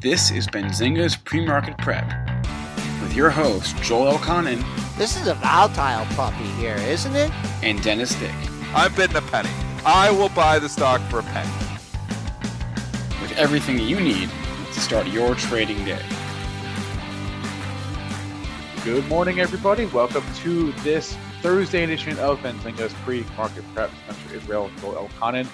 this is Benzinga's Pre-Market Prep with your host, Joel Elconin This is a volatile puppy here, isn't it? and Dennis Dick. I'm bidding a penny. I will buy the stock for a penny. with everything you need to start your trading day. Good morning, everybody. Welcome to this Thursday edition of Benzinga's pre-market prep. Spencer Israel, Joel Elconin,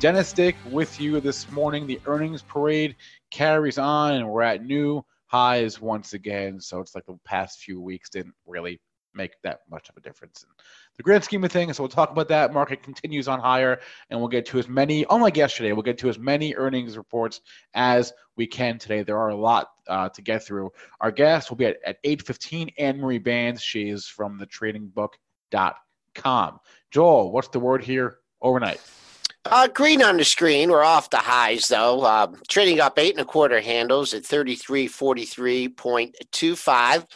Dennis Dick with you this morning. The earnings parade carries on, and we're at new highs once again. So it's like the past few weeks didn't really make that much of a difference in the grand scheme of things. So we'll talk about that. Market continues on higher, and we'll get to as many, unlike yesterday, we'll get to as many earnings reports as we can today. There are a lot uh, to get through. Our guest will be at, at 8.15, Anne-Marie Baiynd. She is from the tradingbook.com. Joel, what's the word here overnight? Uh, green on the screen. We're off the highs though. Uh, trading up eight and a quarter handles at thirty-three forty-three point two five.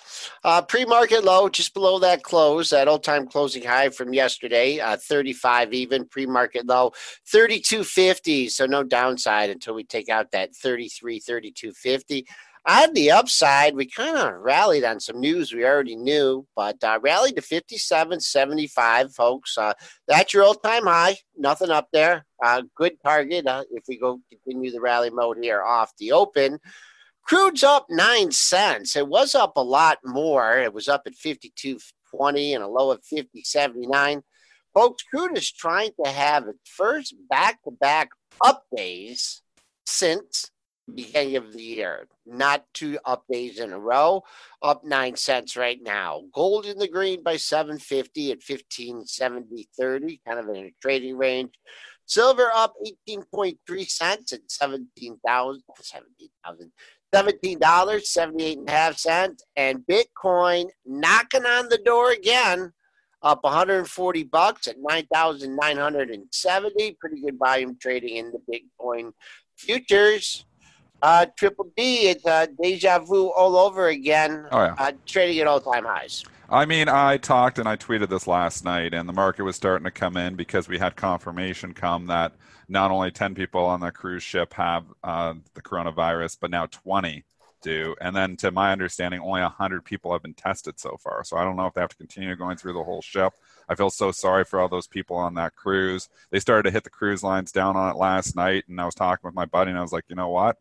Uh, pre-market low, just below that close, that all-time closing high from yesterday, uh, thirty-five even. Pre-market low, thirty-two fifty. So no downside until we take out that 33, 32 50. On the upside, we kind of rallied on some news we already knew, but uh, rallied to 57.75, folks. Uh, that's your all-time high. Nothing up there. Uh, good target uh, if we go continue the rally mode here off the open. Crude's up nine cents. It was up a lot more. It was up at 52.20 and a low of 50.79. Folks, crude is trying to have its first back-to-back up days since beginning of the year. Not two up days in a row, up nine cents right now. Gold in the green by 750 at 1570 30, kind of in a trading range. Silver up 18.3 cents at 17,000, 17,000, $17, 78 and half cents. And Bitcoin knocking on the door again, up 140 bucks at 9,970. Pretty good volume trading in the Bitcoin futures. Uh, Triple D, it's uh, deja vu all over again. Oh, yeah. Uh, trading at all time highs. I mean, I talked and I tweeted this last night, and the market was starting to come in because we had confirmation come that not only 10 people on the cruise ship have uh, the coronavirus, but now 20 do. And then, to my understanding, only 100 people have been tested so far. So I don't know if they have to continue going through the whole ship. I feel so sorry for all those people on that cruise. They started to hit the cruise lines down on it last night, and I was talking with my buddy, and I was like, you know what?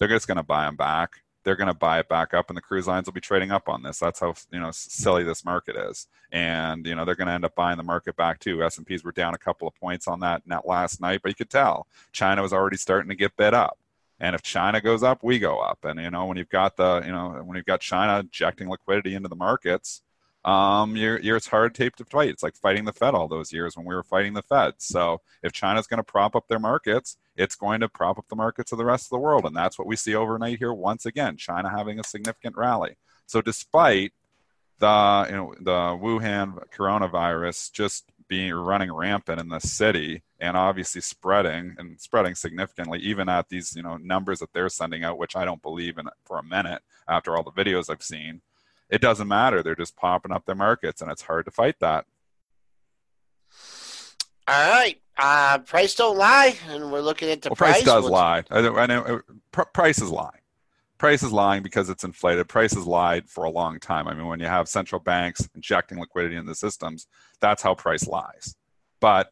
They're just going to buy them back. They're going to buy it back up, and the cruise lines will be trading up on this. That's how you know silly this market is, and you know they're going to end up buying the market back too. S and P's were down a couple of points on that net last night, but you could tell China was already starting to get bid up. And if China goes up, we go up. And you know when you've got the you know when you've got China injecting liquidity into the markets, um, you're, you're it's hard tape to fight. It's like fighting the Fed all those years when we were fighting the Fed. So if China's going to prop up their markets, it's going to prop up the markets of the rest of the world, and that's what we see overnight here once again. China having a significant rally. So despite the you know the Wuhan coronavirus just being running rampant in the city and obviously spreading and spreading significantly even at these you know numbers that they're sending out which i don't believe in for a minute after all the videos i've seen it doesn't matter. They're just popping up their markets, and it's hard to fight that. All right. Uh, price don't lie, and we're looking at the Well, price. price does We'll- lie. I, know- I know uh, pr- prices lie. price is lying because it's inflated. Price has lied for a long time. I mean, when you have central banks injecting liquidity into the systems, that's how price lies. But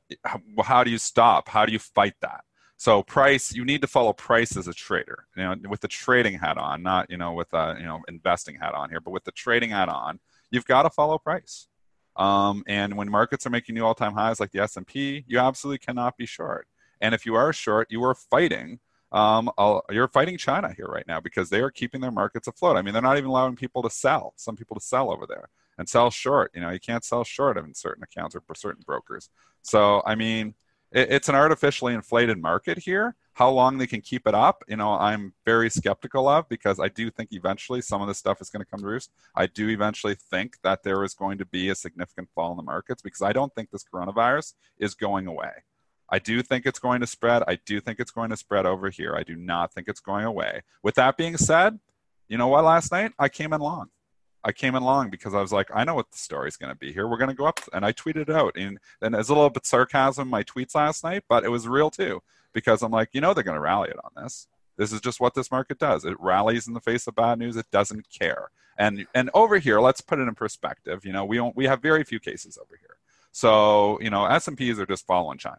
how do you stop? How do you fight that? So price, you need to follow price as a trader. You know, with the trading hat on, not you know with a you know investing hat on here, but with the trading hat on, you've got to follow price. Um, and when markets are making new all-time highs like the S&P, you absolutely cannot be short. And if you are short, you are fighting um, you're fighting China here right now because they are keeping their markets afloat. I mean, they're not even allowing people to sell, some people to sell over there and sell short. You know, you can't sell short in certain accounts or for certain brokers. So, I mean, it, it's an artificially inflated market here. How long they can keep it up, you know, I'm very skeptical of because I do think eventually some of this stuff is going to come to roost. I do eventually think that there is going to be a significant fall in the markets because I don't think this coronavirus is going away. I do think it's going to spread. I do think it's going to spread over here. I do not think it's going away. With that being said, you know what? Last night I came in long. I came in long because I was like, I know what the story's going to be here. We're going to go up, and I tweeted out. And and it's a little bit sarcasm my tweets last night, but it was real too because I'm like, you know, they're going to rally it on this. This is just what this market does. It rallies in the face of bad news. It doesn't care. And and over here, let's put it in perspective. You know, we don't, we have very few cases over here. So you know, S and P's are just following China.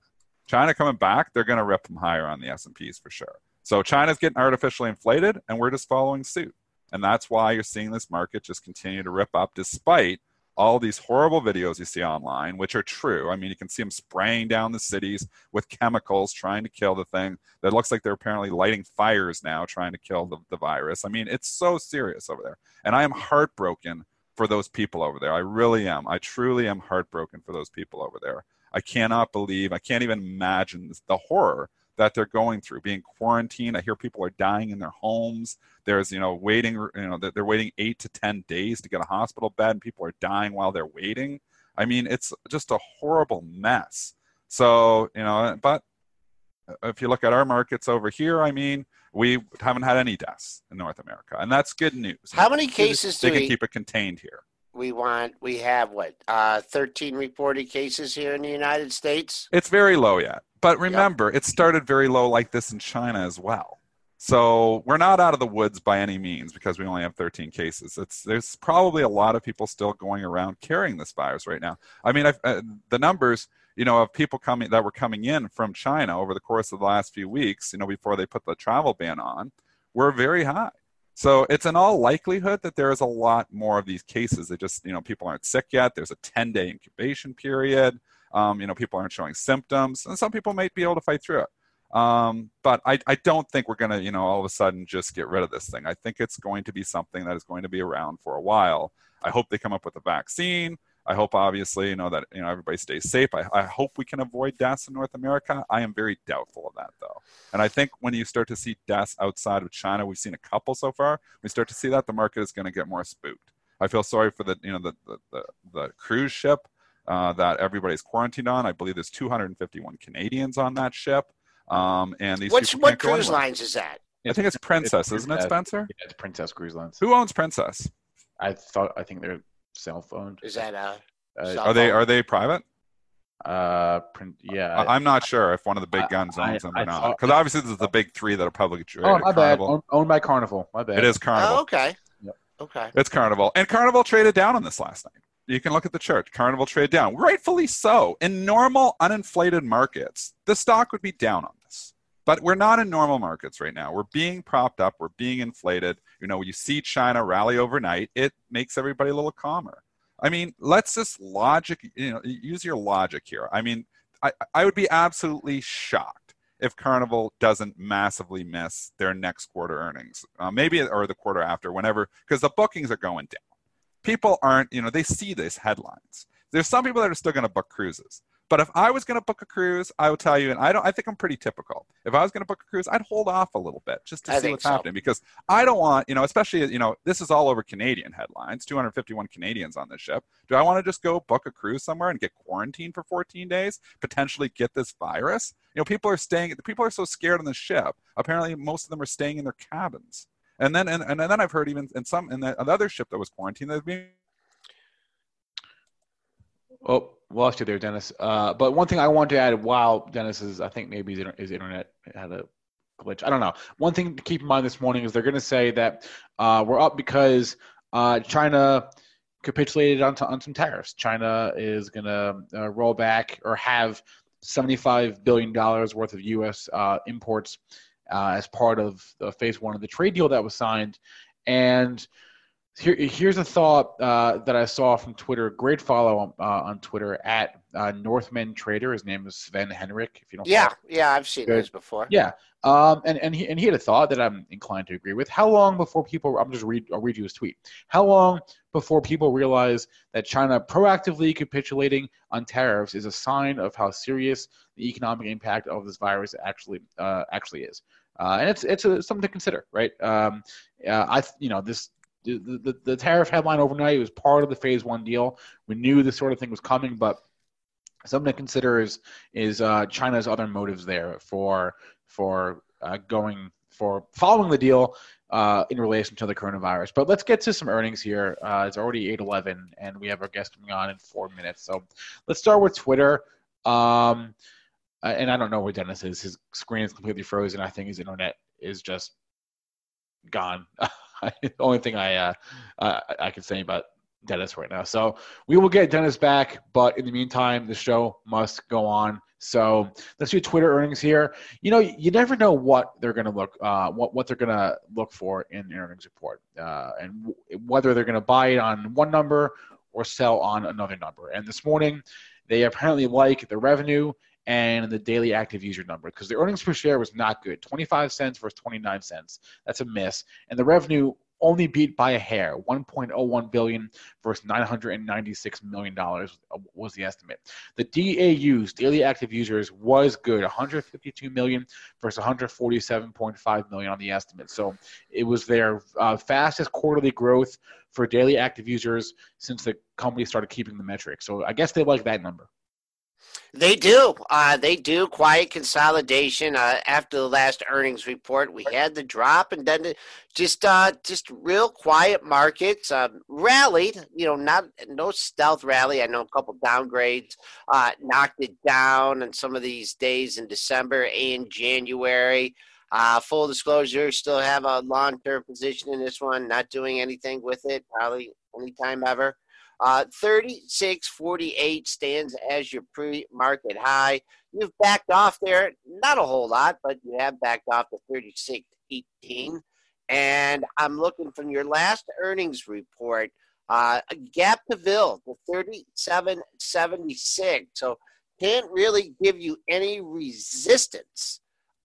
China coming back, they're going to rip them higher on the S&Ps for sure. So China's getting artificially inflated and we're just following suit. And that's why you're seeing this market just continue to rip up despite all these horrible videos you see online, which are true. I mean, you can see them spraying down the cities with chemicals trying to kill the thing. That looks like they're apparently lighting fires now trying to kill the, the virus. I mean, it's so serious over there. And I am heartbroken for those people over there. I really am. I truly am heartbroken for those people over there. I cannot believe, I can't even imagine the horror that they're going through being quarantined. I hear people are dying in their homes. There's, you know, waiting, you know, they're waiting eight to 10 days to get a hospital bed and people are dying while they're waiting. I mean, it's just a horrible mess. So, you know, but if you look at our markets over here, I mean, we haven't had any deaths in North America, and that's good news. How many cases they do can keep it contained here? We want we have what uh 13 reported cases here in the united states? It's very low yet but remember yep. it started very low like this in china as well. So we're not out of the woods by any means because we only have 13 cases. It's there's probably a lot of people still going around carrying this virus right now. I mean uh, the numbers you know of people coming that were coming in from china over the course of the last few weeks you know before they put the travel ban on were very high so it's in all likelihood that there is a lot more of these cases. That just, you know, people aren't sick yet. There's a 10 day incubation period. Um, you know, people aren't showing symptoms, and some people might be able to fight through it. Um, but I, I don't think we're going to, you know, all of a sudden just get rid of this thing. I think it's going to be something that is going to be around for a while. I hope they come up with a vaccine. I hope, obviously, you know that you know everybody stays safe. I, I hope we can avoid deaths in North America. I am very doubtful of that, though. And I think when you start to see deaths outside of China, we've seen a couple so far. We start to see that the market is going to get more spooked. I feel sorry for the you know the the, the, the cruise ship uh, that everybody's quarantined on. I believe there's 251 Canadians on that ship. Um, and these Which, what cruise lines is that? I think it's Princess, isn't it, Spencer? Yeah, it's Princess Cruise Lines. Who owns Princess? I thought I think they're cell phone. Is that a? Uh, are they are they private? Uh, print, yeah. I, am not sure if one of the big guns I, owns them or not. Because obviously, this is the big three that are publicly traded. Oh, my Carnival. bad. Owned, owned by Carnival. My bad. It is Carnival. Oh, okay. Yep. Okay. It's Carnival, and Carnival traded down on this last night. You can look at the chart. Carnival traded down, rightfully so. In normal, uninflated markets, the stock would be down on this. But we're not in normal markets right now. We're being propped up. We're being inflated. You know, you see China rally overnight, it makes everybody a little calmer. I mean, let's just logic, you know, use your logic here. I mean, I, I would be absolutely shocked if Carnival doesn't massively miss their next quarter earnings, uh, maybe or the quarter after, whenever, because the bookings are going down. People aren't, you know, they see these headlines. There's some people that are still going to book cruises. But if I was going to book a cruise, I would tell you, and I don't. I think I'm pretty typical. If I was going to book a cruise, I'd hold off a little bit just to I see what's so. happening because I don't want, you know, especially you know, this is all over Canadian headlines. 251 Canadians on this ship. Do I want to just go book a cruise somewhere and get quarantined for 14 days, potentially get this virus? You know, people are staying. People are so scared on the ship. Apparently, most of them are staying in their cabins. And then, and, and then I've heard even in some in the other ship that was quarantined, they've been. Oh, lost you there, Dennis. Uh, but one thing I want to add, while Dennis is, I think maybe his internet had a glitch. I don't know. One thing to keep in mind this morning is they're going to say that uh, we're up because uh, China capitulated on, on some tariffs. China is going to uh, roll back or have $75 billion worth of U.S. Uh, imports uh, as part of phase one of the trade deal that was signed. And here, here's a thought uh, that I saw from Twitter. Great follow uh, on Twitter at uh, Northman Trader. His name is Sven Henrich. If you don't, yeah, yeah, I've seen those before. Yeah, um, and and he and he had a thought that I'm inclined to agree with. How long before people? I'm just read. I'll read you his tweet. How long before people realize that China proactively capitulating on tariffs is a sign of how serious the economic impact of this virus actually uh, actually is? Uh, and it's it's a, something to consider, right? Um, uh, I you know this the, the, the tariff headline overnight was part of the phase one deal. We knew this sort of thing was coming, but something to consider is is uh, China's other motives there for for uh, going for following the deal uh, in relation to the coronavirus. But let's get to some earnings here. Uh, it's already eight eleven, and we have our guest coming on in four minutes. So let's start with Twitter. Um, and I don't know where Dennis is. His screen is completely frozen. I think his internet is just gone. the only thing I uh, I, I can say about Dennis right now. So we will get Dennis back, but in the meantime, the show must go on. So let's do Twitter earnings here. You know, you never know what they're going to look, uh, what what they're going to look for in earnings report, uh, and w- whether they're going to buy it on one number or sell on another number. And this morning, they apparently like the revenue and the daily active user number because the earnings per share was not good. 25 cents versus 29 cents. That's a miss. And the revenue only beat by a hair 1.01 billion versus 996 million dollars was the estimate. The daus daily active users was good 152 million versus 147.5 million on the estimate. So it was their uh, fastest quarterly growth for daily active users since the company started keeping the metric so i guess they like that number they do. Uh, they do. Quiet consolidation. Uh, after the last earnings report, we had the drop, and then just uh, just real quiet markets. Um, rallied. You know, not no stealth rally. I know a couple downgrades uh, knocked it down on some of these days in December and January. Uh, full disclosure, still have a long term position in this one. Not doing anything with it. Probably anytime ever. Uh, 36.48 stands as your pre-market high. You've backed off there, not a whole lot, but you have backed off to 36.18. And I'm looking from your last earnings report, uh, gap to fill to 37.76. So can't really give you any resistance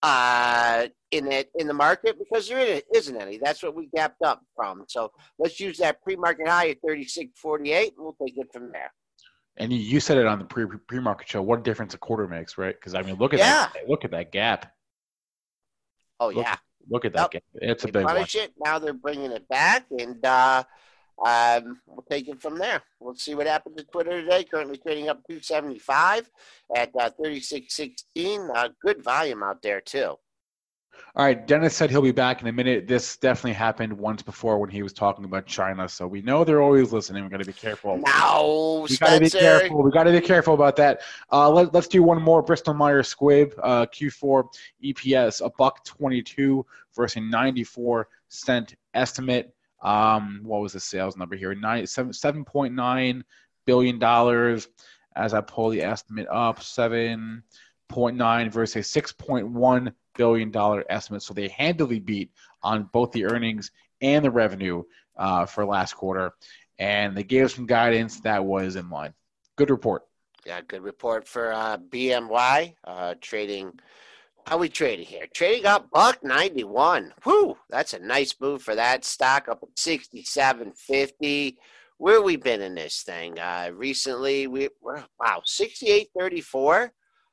uh, in it in the market because there isn't any. That's what we gapped up from. So let's use that pre-market high at 36.48. We'll take it from there. And you said it on the pre pre market show. What difference a quarter makes, right? Because I mean, look at yeah. that. Look at that gap. Oh look, yeah. Look at that yep. gap. It's a big one. It. Now they're bringing it back, and uh, um, we'll take it from there. We'll see what happens to Twitter today. Currently trading up 275 at uh, 36.16. Uh, good volume out there, too. All right, Dennis said he'll be back in a minute. This definitely happened once before when he was talking about China, so we know they're always listening. We got to be careful. No, we got to be careful. We got to be careful about that. Uh, let, us do one more. Bristol Myers Squibb uh, Q4 EPS a buck twenty two versus a ninety four cent estimate. Um, what was the sales number here? Nine, seven, $7.9 billion as I pull the estimate up. 7.9 versus a $6.1 billion estimate. So they handily beat on both the earnings and the revenue uh, for last quarter. And they gave some guidance that was in line. Good report. Yeah, good report for uh, BMY uh, trading – how we trading here? Trading up buck 91. Whoo, that's a nice move for that stock up at 67.50. Where we been in this thing? Uh, recently, we wow, 68.34.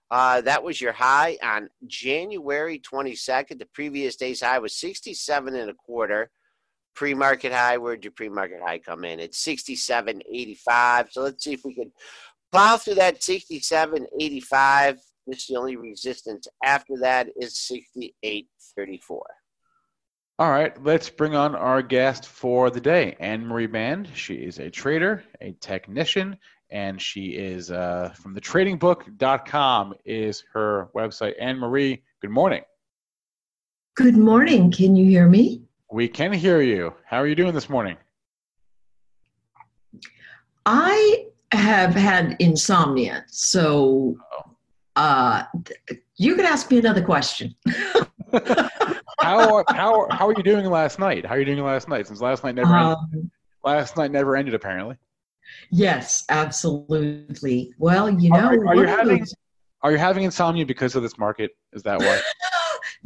Uh, that was your high on January 22nd. The previous day's high was 67 and a quarter. Pre-market high, where'd your pre-market high come in? It's 67.85. So let's see if we can plow through that 67.85 this the only resistance after that is 68.34. All right, let's bring on our guest for the day, Anne Marie Baiynd. She is a trader, a technician, and she is uh, from the tradingbook.com is her website. Anne Marie, good morning. Good morning. Can you hear me? We can hear you. How are you doing this morning? I have had insomnia, so uh, you could ask me another question. how how how are you doing last night? How are you doing last night? Since last night never um, ended, last night never ended apparently. Yes, absolutely. Well, you know, are, are you having are you having insomnia because of this market? Is that why?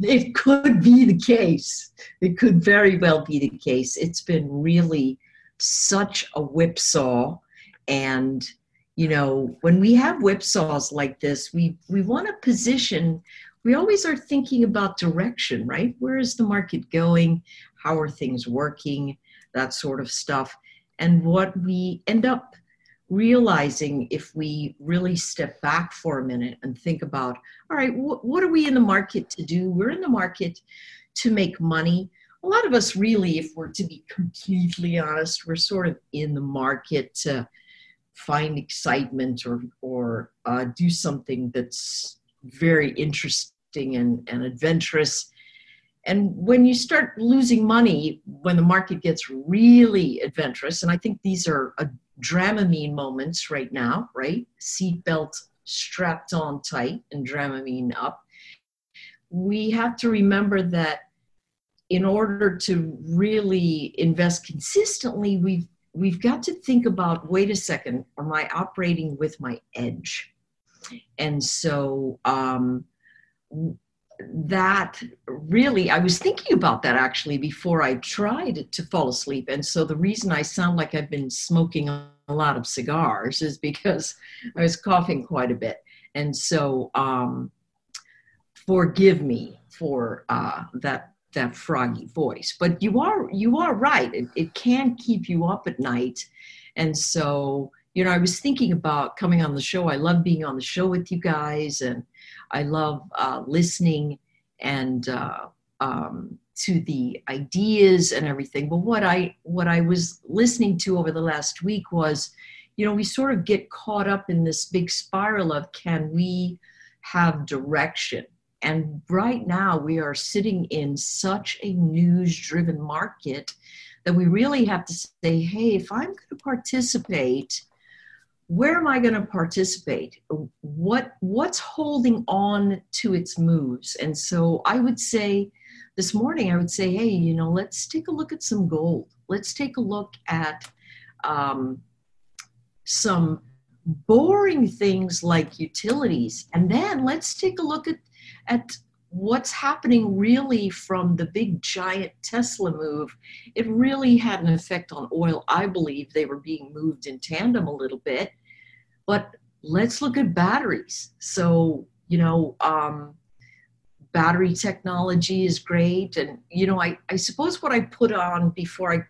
it could be the case. It could very well be the case. It's been really such a whipsaw and you know when we have whipsaws like this we we want to position. We always are thinking about direction right? Where is the market going? How are things working? That sort of stuff. And what we end up realizing if we really step back for a minute and think about all right wh- what are we in the market to do? We're in the market to make money. A lot of us really if we're to be completely honest we're sort of in the market to find excitement or or uh, do something that's very interesting and, and adventurous. And when you start losing money when the market gets really adventurous and i think these are a dramamine moments right now right? Seatbelt strapped on tight and dramamine up. We have to remember that in order to really invest consistently we've we've got to think about wait a second, am I operating with my edge? And so um, that really, I was thinking about that actually before I tried to fall asleep. And so the reason I sound like I've been smoking a lot of cigars is because I was coughing quite a bit. And so um, forgive me for uh, that that froggy voice. But you are you are right. It, it can keep you up at night, and so you know I was thinking about coming on the show. I love being on the show with you guys, and I love uh, listening and uh, um, to the ideas and everything. But what I what I was listening to over the last week was, you know, we sort of get caught up in this big spiral of can we have direction and right now, we are sitting in such a news driven market that we really have to say, hey, if I'm going to participate, where am I going to participate? What what's holding on to its moves? And so I would say this morning, I would say, hey, you know, let's take a look at some gold. Let's take a look at um, some boring things like utilities, and then let's take a look at at what's happening really from the big giant Tesla move, it really had an effect on oil. I believe they were being moved in tandem a little bit. But let's look at batteries. So, you know, um, battery technology is great. And, you know, I, I suppose what I put on before I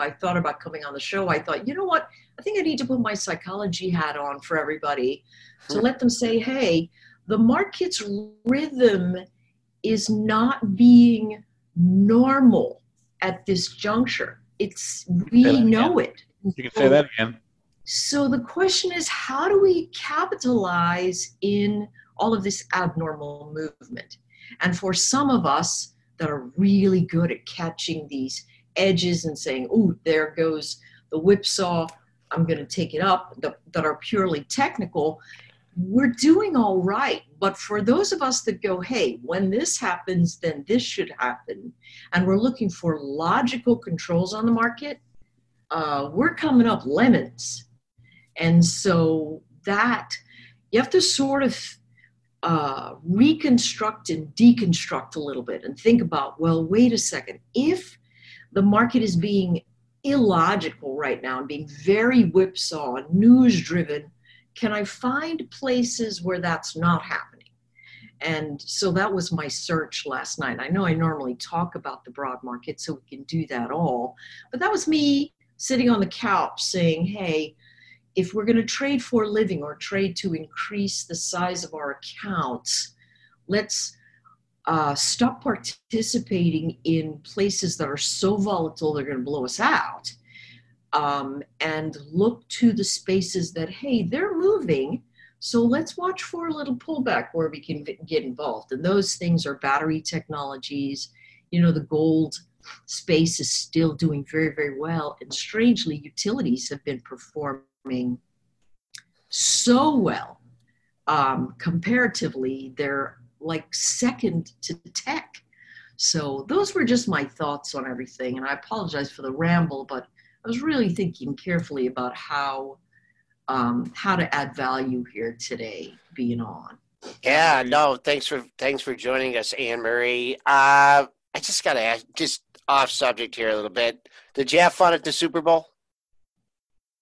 I thought about coming on the show, I thought, you know what? I think I need to put my psychology hat on for everybody to hmm. let them say, hey, the market's rhythm is not being normal at this juncture. It's we know again. it. You can say that again. So the question is, how do we capitalize in all of this abnormal movement? And for some of us that are really good at catching these edges and saying, "Oh, there goes the whipsaw," I'm going to take it up. that are purely technical we're doing all right. But for those of us that go, hey, when this happens, then this should happen, and we're looking for logical controls on the market, uh, we're coming up lemons. And so that you have to sort of uh, reconstruct and deconstruct a little bit and think about, well, wait a second. If the market is being illogical right now and being very whipsaw, news driven, can I find places where that's not happening? And so that was my search last night. I know I normally talk about the broad market, so we can do that all, but that was me sitting on the couch saying, hey, if we're going to trade for a living or trade to increase the size of our accounts, let's uh, stop participating in places that are so volatile they're going to blow us out um, and look to the spaces that, hey, they're moving. So let's watch for a little pullback where we can get involved. And those things are battery technologies you know, the gold space is still doing very, very well. And strangely, utilities have been performing so well. Um, comparatively, they're like second to tech. So those were just my thoughts on everything. And I apologize for the ramble, but I was really thinking carefully about how um, how to add value here today, being on. Yeah, no, thanks for thanks for joining us, Anne Marie. Uh, I just got to ask, just off subject here a little bit. Did you have fun at the Super Bowl?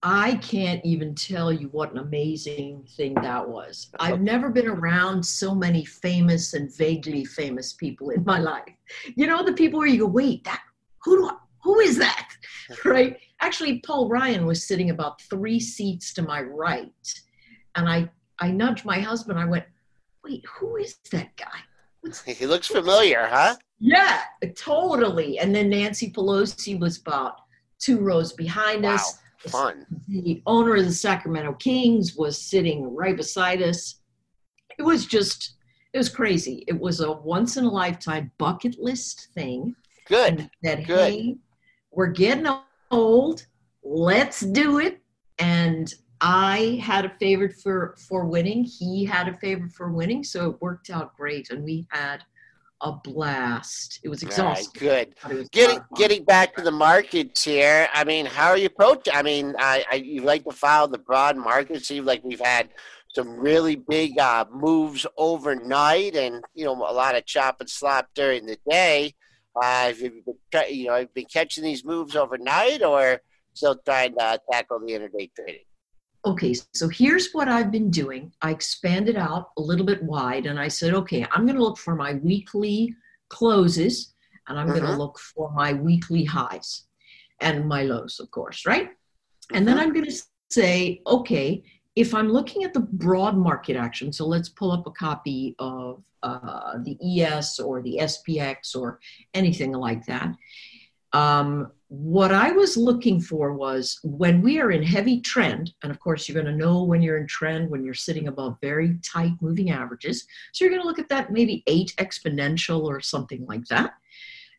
I can't even tell you what an amazing thing that was. I've never been around so many famous and vaguely famous people in my life. You know, the people where you go, wait, that who do I, who is that? Right? Actually, Paul Ryan was sitting about three seats to my right, and I I nudged my husband. I went, wait, who is that guy? What's he looks familiar, huh? Yeah, totally. And then Nancy Pelosi was about two rows behind wow. us. Fun. The owner of the Sacramento Kings was sitting right beside us. It was just, it was crazy. It was a once in a lifetime bucket list thing. Good. That, Good. hey, we're getting old. Let's do it. And I had a favorite for for winning. He had a favorite for winning, so it worked out great, and we had a blast. It was exhausting. Right, good. Getting getting back to the markets here. I mean, how are you approaching? I mean, I, I you like to follow the broad market. Seems like we've had some really big uh, moves overnight, and you know a lot of chop and slop during the day. Uh, have you been, you know, been catching these moves overnight, or still trying to tackle the intraday trading? okay, so here's what I've been doing. I expanded out a little bit wide and I said, okay, I'm going to look for my weekly closes and I'm going to look for my weekly highs and my lows, of course, right? And then I'm going to say, okay, if I'm looking at the broad market action, so let's pull up a copy of uh, the ES or the SPX or anything like that. Um, what I was looking for was when we are in heavy trend, and of course, you're going to know when you're in trend when you're sitting above very tight moving averages. So you're going to look at that maybe eight exponential or something like that.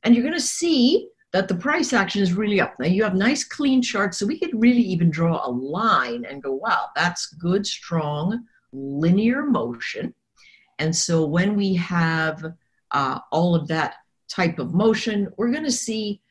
And you're going to see that the price action is really up. Now you have nice clean charts, so we could really even draw a line and go, wow, that's good, strong, linear motion. And so when we have uh, all of that type of motion, we're going to see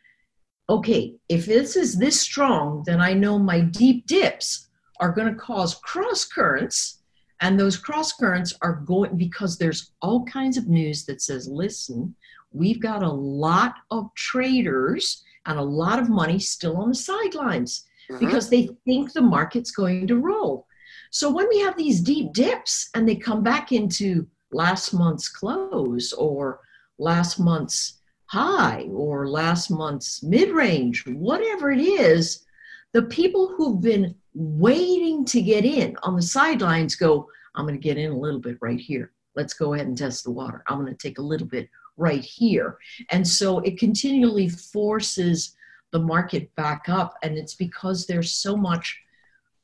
okay, if this is this strong, then I know my deep dips are going to cause cross currents. And those cross currents are going because there's all kinds of news that says, listen, we've got a lot of traders and a lot of money still on the sidelines mm-hmm. because they think the market's going to roll. So when we have these deep dips and they come back into last month's close or last month's high or last month's mid range, whatever it is, the people who've been waiting to get in on the sidelines go, I'm going to get in a little bit right here. Let's go ahead and test the water. I'm going to take a little bit right here. And so it continually forces the market back up. And it's because there's so much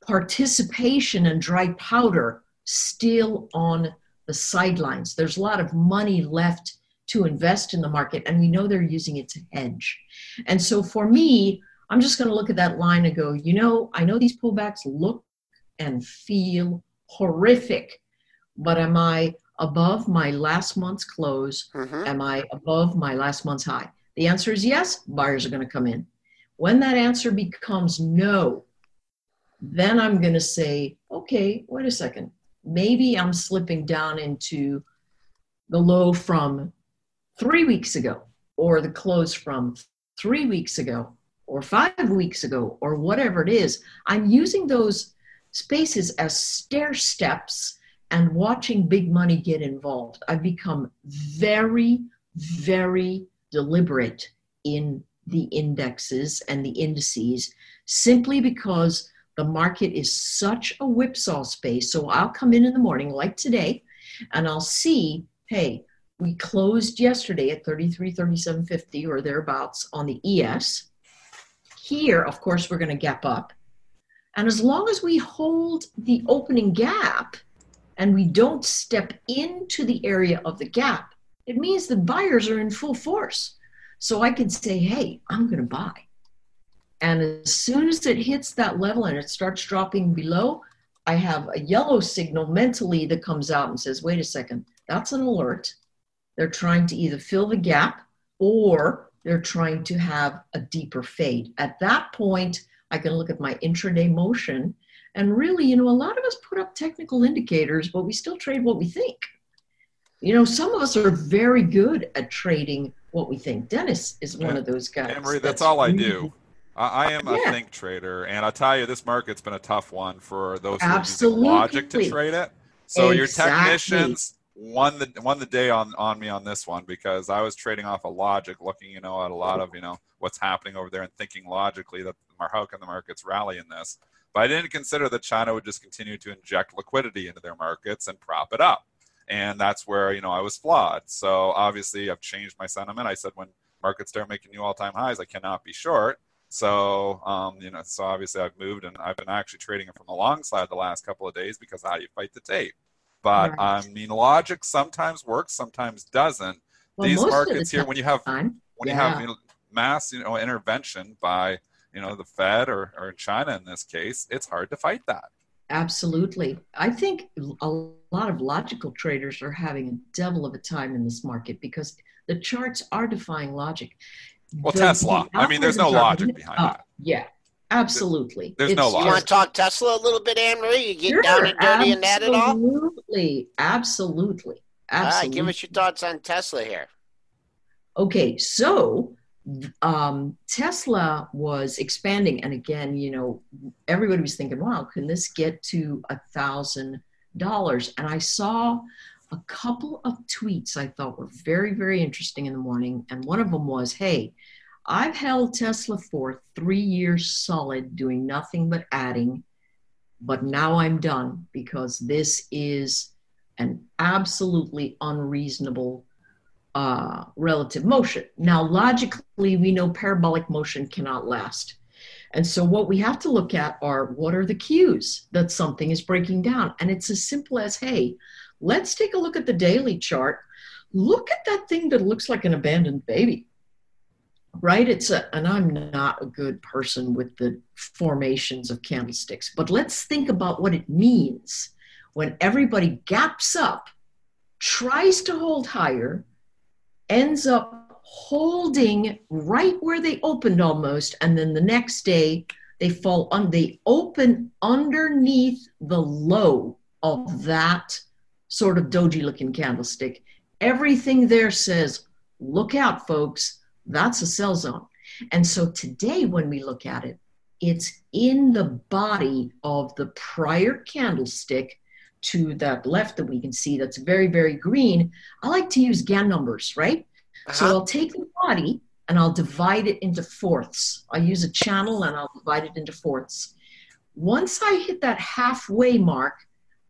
participation and dry powder still on the sidelines. There's a lot of money left to invest in the market and we know they're using it to hedge. And so for me, I'm just going to look at that line and go, you know, I know these pullbacks look and feel horrific, but am I above my last month's close? Mm-hmm. Am I above my last month's high? The answer is yes, buyers are going to come in. When that answer becomes no, then I'm going to say, okay, wait a second. Maybe I'm slipping down into the low from three weeks ago, or the close from three weeks ago, or five weeks ago, or whatever it is. I'm using those spaces as stair steps and watching big money get involved. I've become very, very deliberate in the indexes and the indices simply because the market is such a whipsaw space. So I'll come in in the morning, like today, and I'll see, hey, we closed yesterday at 33, 37.50 or thereabouts on the ES. Here, of course, we're going to gap up. And as long as we hold the opening gap and we don't step into the area of the gap, it means the buyers are in full force. So I can say, hey, I'm going to buy. And as soon as it hits that level and it starts dropping below, I have a yellow signal mentally that comes out and says, wait a second, that's an alert. They're trying to either fill the gap or they're trying to have a deeper fade. At that point, I can look at my intraday motion. And really, you know, a lot of us put up technical indicators, but we still trade what we think. You know, some of us are very good at trading what we think. Dennis is one of those guys. Emery, that's, that's all I do. I, am a think trader, and I'll tell you, this market's been a tough one for those who Absolutely. are using logic to trade it. So exactly. your technicians won the won the day on on me on this one because I was trading off a of logic, looking you know at a lot of you know what's happening over there and thinking logically that how can the markets rally in this. But I didn't consider that China would just continue to inject liquidity into their markets and prop it up, and that's where you know I was flawed. So obviously I've changed my sentiment. I said when markets start making new all-time highs, I cannot be short. So, um, you know, so obviously I've moved and I've been actually trading it from the long side the last couple of days because how do you fight the tape? But right. I mean, logic sometimes works, sometimes doesn't. Well, These markets the here, when you have time, when yeah. you have you know, mass, you know, intervention by you know the Fed or or China in this case, it's hard to fight that. Absolutely. I think a lot of logical traders are having a devil of a time in this market because the charts are defying logic. Well, the, Tesla. The I mean, there's no logic behind uh, that. Yeah, absolutely. There's it's, no logic. You want to talk Tesla a little bit, Anne Marie? You get sure, down and dirty in that at all? Absolutely, absolutely, absolutely. All right, give us your thoughts on Tesla here. Okay, so um, Tesla was expanding, and again, you know, everybody was thinking, "Wow, can this get to a thousand dollars?" And I saw a couple of tweets I thought were very, very interesting in the morning. And one of them was, Hey, I've held Tesla for three years solid, doing nothing but adding, but now I'm done because this is an absolutely unreasonable uh, relative motion. Now, logically, we know parabolic motion cannot last. And so, what we have to look at are what are the cues that something is breaking down? And it's as simple as, hey, Let's take a look at the daily chart. Look at that thing that looks like an abandoned baby. Right? It's a, and I'm not a good person with the formations of candlesticks, but let's think about what it means when everybody gaps up, tries to hold higher, ends up holding right where they opened almost, and then the next day they fall on, they open underneath the low of that sort of doji looking candlestick. Everything there says, look out, folks, that's a sell zone. And so today, when we look at it, it's in the body of the prior candlestick to that left that we can see that's very, very green. I like to use Gann numbers, right? Uh-huh. So I'll take the body and I'll divide it into fourths. I use a channel and I'll divide it into fourths. Once I hit that halfway mark,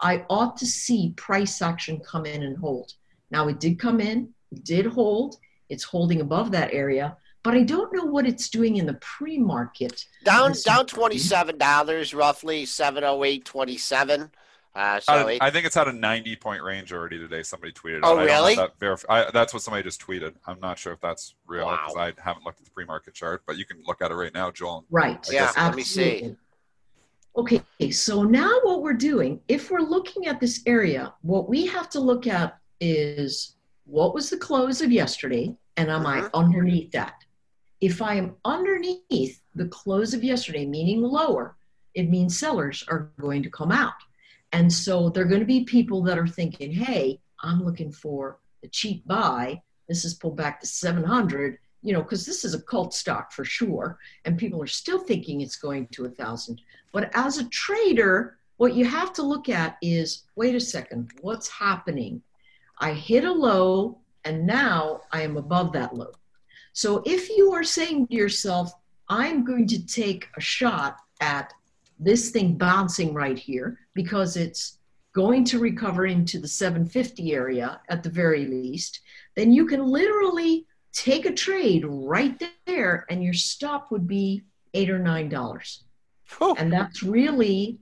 I ought to see price action come in and hold. Now it did come in, it did hold, it's holding above that area, but I don't know what it's doing in the pre-market. Down down twenty seven dollars, roughly seven oh eight twenty seven. Uh, so I, I, think it's at a 90 point range already today. Somebody tweeted. Oh, it. really? That verif- I, that's what somebody just tweeted. I'm not sure if that's real because wow. I haven't looked at the pre market chart, but you can look at it right now, Joel. Right. yeah. Let me see. Okay, so now what we're doing, if we're looking at this area, what we have to look at is what was the close of yesterday, and am I uh-huh. underneath that? If I am underneath the close of yesterday, meaning lower, it means sellers are going to come out. And so they're going to be people that are thinking, hey, I'm looking for a cheap buy. This is pulled back to 700 you know, because this is a cult stock for sure, and people are still thinking it's going to a thousand. But as a trader, what you have to look at is wait a second, what's happening? I hit a low, and now I am above that low. So if you are saying to yourself, I'm going to take a shot at this thing bouncing right here because it's going to recover into the 750 area at the very least, then you can literally take a trade right there and your stop would be eight or nine dollars Oh. and that's really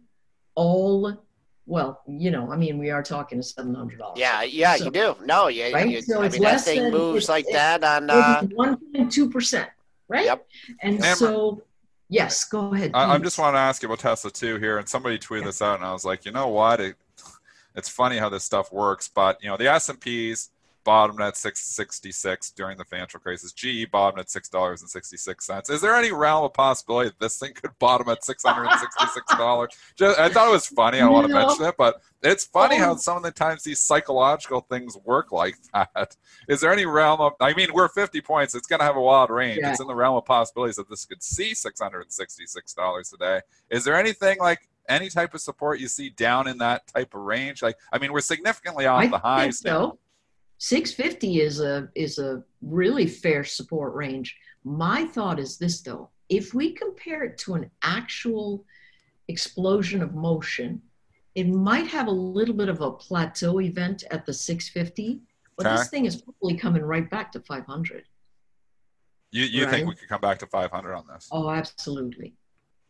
all well, you know, I mean, we are talking to seven hundred dollars. Yeah, yeah, So- you do. No, yeah, Right? you, So I it's mean that less thing than- moves it's- like it's- that on. Uh, one point two percent, right? Yep. And Amber. so, yes, go ahead. I, I'm just want to ask you about Tesla too here, and somebody tweeted this out, and I was like, you know what? It, it's funny how this stuff works, but you know, the S and P's bottomed at 666 during the financial crisis. GE bottomed at $6.66. Is there any realm of possibility that this thing could bottom at $666? Just, I thought it was funny. I want to mention it, but it's funny how oh. some of the times these psychological things work like that. Is there any realm of, I mean, we're 50 points. It's going to have a wild range. Yeah. It's in the realm of possibilities that this could see $666 today. Is there anything like, any type of support you see down in that type of range? Like, I mean, we're significantly off I the highs so. now. 650 is a is a really fair support range. My thought is this though, if we compare it to an actual explosion of motion, it might have a little bit of a plateau event at the 650, but okay. this thing is probably coming right back to 500. You, you right? think we could come back to 500 on this? Oh, absolutely.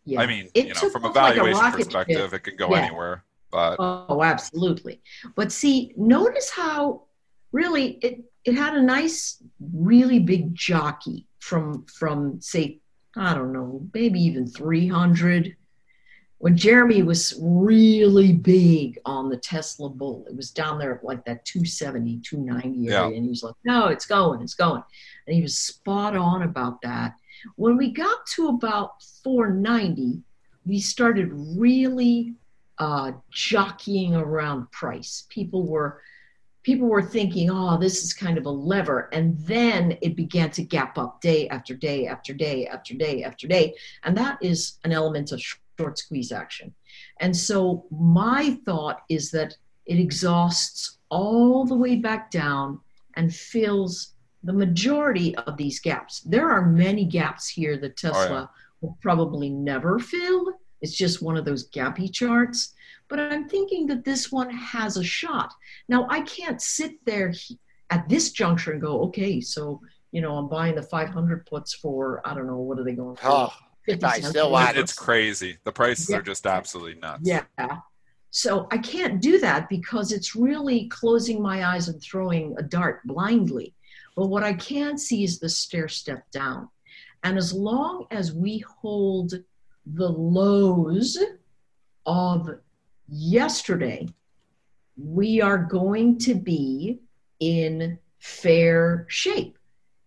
Yeah. I mean, it you know, from a valuation like a perspective, ship. it can go yeah. anywhere. But oh, absolutely. But see, notice how really it, it had a nice, really big jockey from from say, I don't know, maybe even 300. When Jeremy was really big on the Tesla bull, it was down there at like that 270, 290 area. Yeah. And he was like, no, it's going, it's going. And he was spot on about that. When we got to about 490, we started really uh, jockeying around price. People were people were thinking, "Oh, this is kind of a lever," and then it began to gap up day after day after day after day after day, and that is an element of short squeeze action. And so my thought is that it exhausts all the way back down and fills the majority of these gaps. There are many gaps here that oh, Tesla will probably never fill. It's just one of those gappy charts. But I'm thinking that this one has a shot. Now, I can't sit there at this juncture and go, okay, so, you know, I'm buying the 500 puts for, I don't know, what are they going for? oh, 50 I still a want it- it's crazy. The prices Yeah. are just absolutely nuts. Yeah. So I can't do that because it's really closing my eyes and throwing a dart blindly. But what I can see is the stair step down. And as long as we hold the lows of yesterday, we are going to be in fair shape.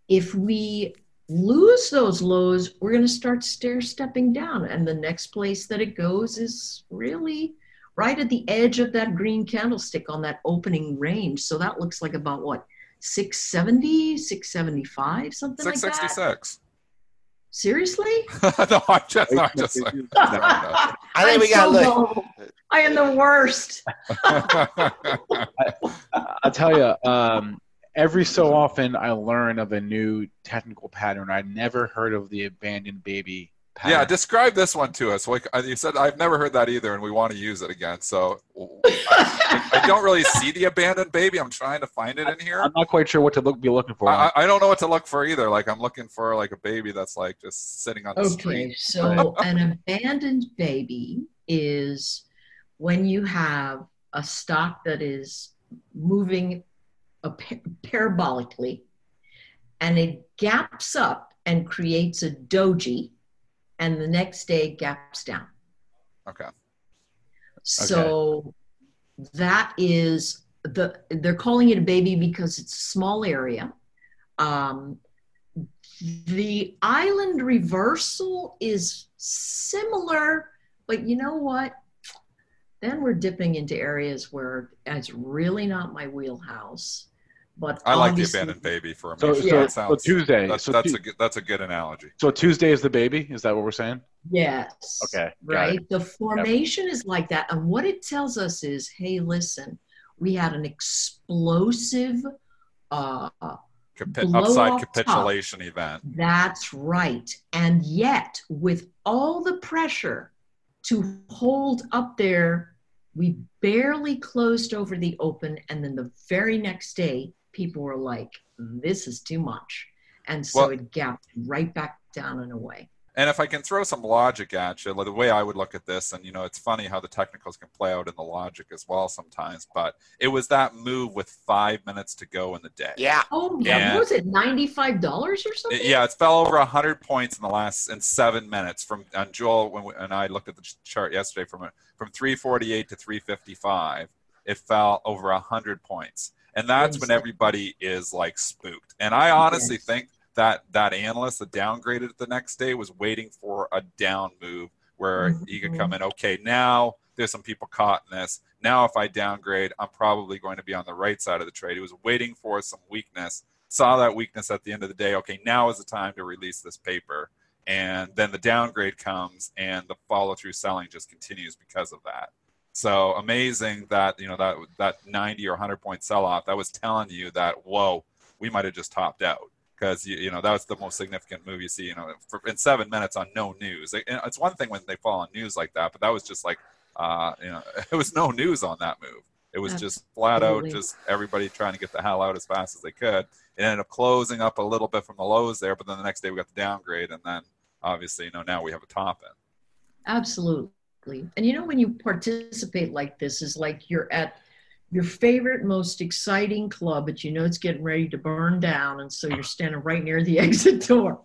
If we lose those lows, we're going to start stair stepping down. And the next place that it goes is really right at the edge of that green candlestick on that opening range. So that looks like about what, 670, 675, something like that? 666. Seriously? no, I'm just, I'm just like, I think I'm we got so like. I am the worst. I'll tell you, um, every so often I learn of a new technical pattern. I'd never heard of the abandoned baby pattern. yeah, describe this one to us. Like uh, you said, I've never heard that either, and we want to use it again. So I, I don't really see the abandoned baby. I'm trying to find it in here. I'm not quite sure what to look be looking for. I, I I don't know what to look for either. Like I'm looking for like a baby that's like just sitting on the Okay, street. so an abandoned baby is when you have a stock that is moving a pa- parabolically and it gaps up and creates a doji and the next day gaps down. Okay. So that is the they're calling it a baby because it's a small area. Um, the island reversal is similar, but you know what? Then we're dipping into areas where it's really not my wheelhouse. But I like the abandoned baby for a so, minute. so, that so sounds, Tuesday. that's, so, that's Tu- a good, that's a good analogy. so Tuesday is the baby. Is that what we're saying? Yes. Okay, Right. The formation is like that. And what it tells us is hey, listen, we had an explosive, uh, Capi- upside off top. capitulation event. that's right. And yet, with all the pressure to hold up there, we barely closed over the open. And then the very next day, people were like, this is too much. And so Well- it gapped right back down and away. And if I can throw some logic at you, like the way I would look at this, and you know, it's funny how the technicals can play out in the logic as well sometimes, but it was that move with five minutes to go in the day. Yeah. Oh, yeah. And- What was it, $95 or something? It- yeah, it fell over 100 points in the last in seven minutes. From and Joel when we, and I looked at the chart yesterday from from 348 to 355, it fell over 100 points, and that's when everybody is like spooked. And I honestly Yes. think that that analyst that downgraded it the next day was waiting for a down move where mm-hmm. he could come in. Okay, now there's some people caught in this. Now if I downgrade, I'm probably going to be on the right side of the trade. He was waiting for some weakness saw that weakness at the end of the day. Okay, now is the time to release this paper. And then the downgrade comes and the follow through selling just continues because of that. So amazing that, you know, that that 90 or 100 point sell off, that was telling you that, whoa, we might have just topped out. Because, you, you know, that was the most significant move you see, you know, for, in seven minutes on no news. It- It's one thing when they fall on news like that, but that was just like, uh, you know, it was no news on that move. It was just flat out, just everybody trying to get the hell out as fast as they could it ended up closing up a little bit from the lows there, but then the next day we got the downgrade, and then obviously, you know, now we have a top end. Absolutely. And you know, when you participate like this, is like you're at your favorite, most exciting club, but you know it's getting ready to burn down. And so you're standing right near the exit door.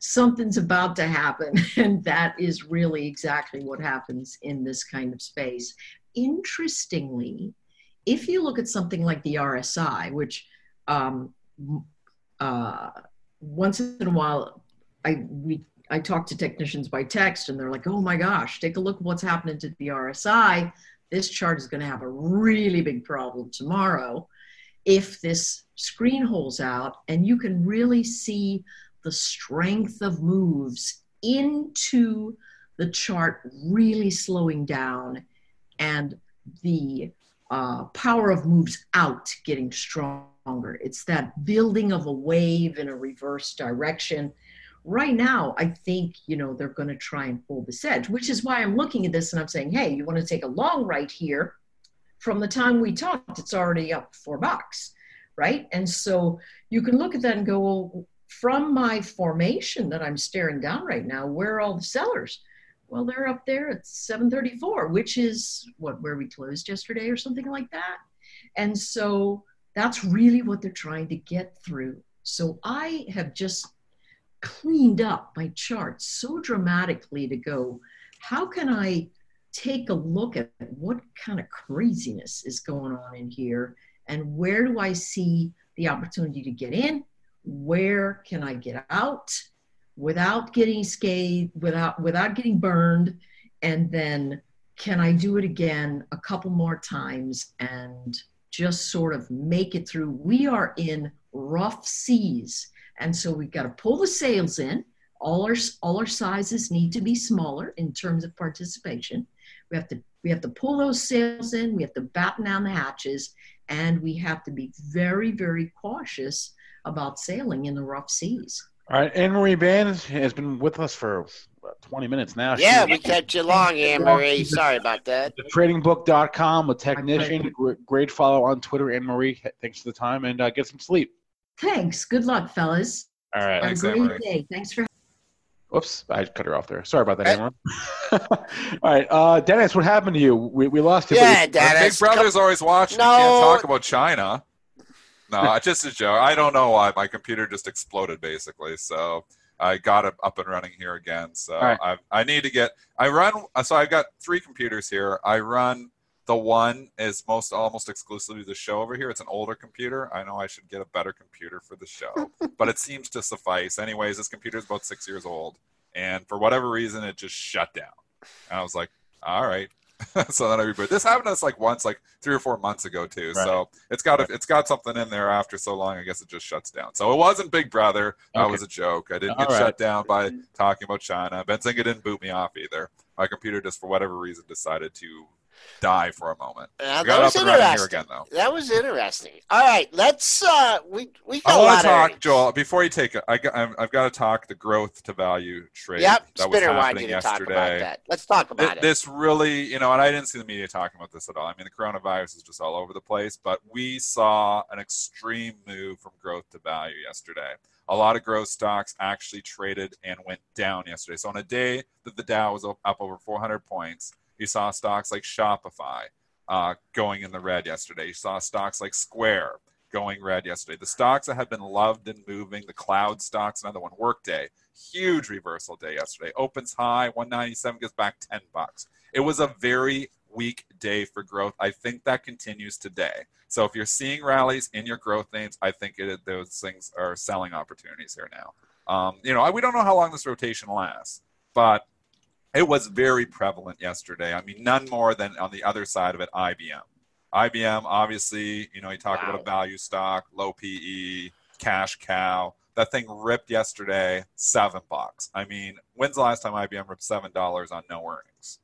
Something's about to happen. And that is really exactly what happens in this kind of space. Interestingly, if you look at something like the RSI, which um, uh, once in a while, I we I talk to technicians by text, and they're like, "Oh my gosh, take a look at what's happening to the RSI. This chart is going to have a really big problem tomorrow if this screen holds out." And you can really see the strength of moves into the chart really slowing down, and the uh, power of moves out getting stronger. It's that building of a wave in a reverse direction. Right now, I think you know they're going to try and pull this edge, which is why I'm looking at this and I'm saying, hey, you want to take a long right here? From the time we talked, it's already up four bucks, right? And so you can look at that and go, well, from my formation that I'm staring down right now, where are all the sellers? Well, they're up there at 734, which is what where we closed yesterday or something like that. And so that's really what they're trying to get through. So I have just cleaned up my chart so dramatically to go, how can I take a look at what kind of craziness is going on in here and where do I see the opportunity to get in? Where can I get out without getting scathed, without without getting burned? And then can I do it again a couple more times and just sort of make it through? We are in rough seas. And so we've got to pull the sails in. All our all our sizes need to be smaller in terms of participation. We have to we have to pull those sails in. We have to batten down the hatches, and we have to be very very cautious about sailing in the rough seas. All right, Anne Marie Baiynd has been with us for what, 20 minutes now. Yeah, She- we kept you long, Anne Marie. Sorry about that. tradingbook.com, a technician, great follow on Twitter. Anne Marie, thanks for the time and uh, get some sleep. Thanks. Good luck, fellas. All right. Have Thanks, a great Anne-Marie. day. Thanks for Whoops, I cut her off there. Sorry about that, Anne Marie. All right, uh, Dennis, what happened to you? We, we lost you. but Yeah, you- Big Dennis. Brother's always watching. You No. can't talk about China. No, it's just a joke. I don't know why my computer just exploded basically. So I got it up and running here again. So right. I, I need to get. I run. So I've got three computers here. I run. The one is most almost exclusively the show over here. It's an older computer. I know I should get a better computer for the show, but it seems to suffice. Anyways, this computer is about six years old, and for whatever reason, it just shut down. And I was like, all right. so then I rebooted. This happened to us like once, like three or four months ago too. Right. So it's got a, it's got something in there after so long. I guess it just shuts down. So it wasn't Big Brother. That Okay. was a joke. I didn't All get right. shut down by talking about China. Benzinga didn't boot me off either. My computer just for whatever reason decided to die for a moment. Uh, that was up and running here interesting. again. That was interesting. All right, let's. uh We we got I want to talk. Joel. Before you take it, I got, I've, got to talk the growth to value trade Yep, that was Spinner wanted happening you to talk yesterday. about that. Let's talk about Th- it. This really, you know, and I didn't see the media talking about this at all. I mean, the coronavirus is just all over the place, but we saw an extreme move from growth to value yesterday. A lot of growth stocks actually traded and went down yesterday. So on a day that the Dow was up over 400 points, you saw stocks like Shopify uh, going in the red yesterday. You saw stocks like Square going red yesterday. The stocks that have been loved and moving, the cloud stocks, another one, Workday, huge reversal day yesterday. Opens high, 197 gets back 10 bucks. It was a very weak day for growth. I think that continues today. So if you're seeing rallies in your growth names, I think it, those things are selling opportunities here now. Um, you know, I, we don't know how long this rotation lasts, but it was very prevalent yesterday. I mean, none more than on the other side of it, IBM. IBM, obviously, you know, you talk Wow. about a value stock, low PE, cash cow. That thing ripped yesterday, seven bucks. I mean, when's the last time IBM ripped seven dollars on no earnings?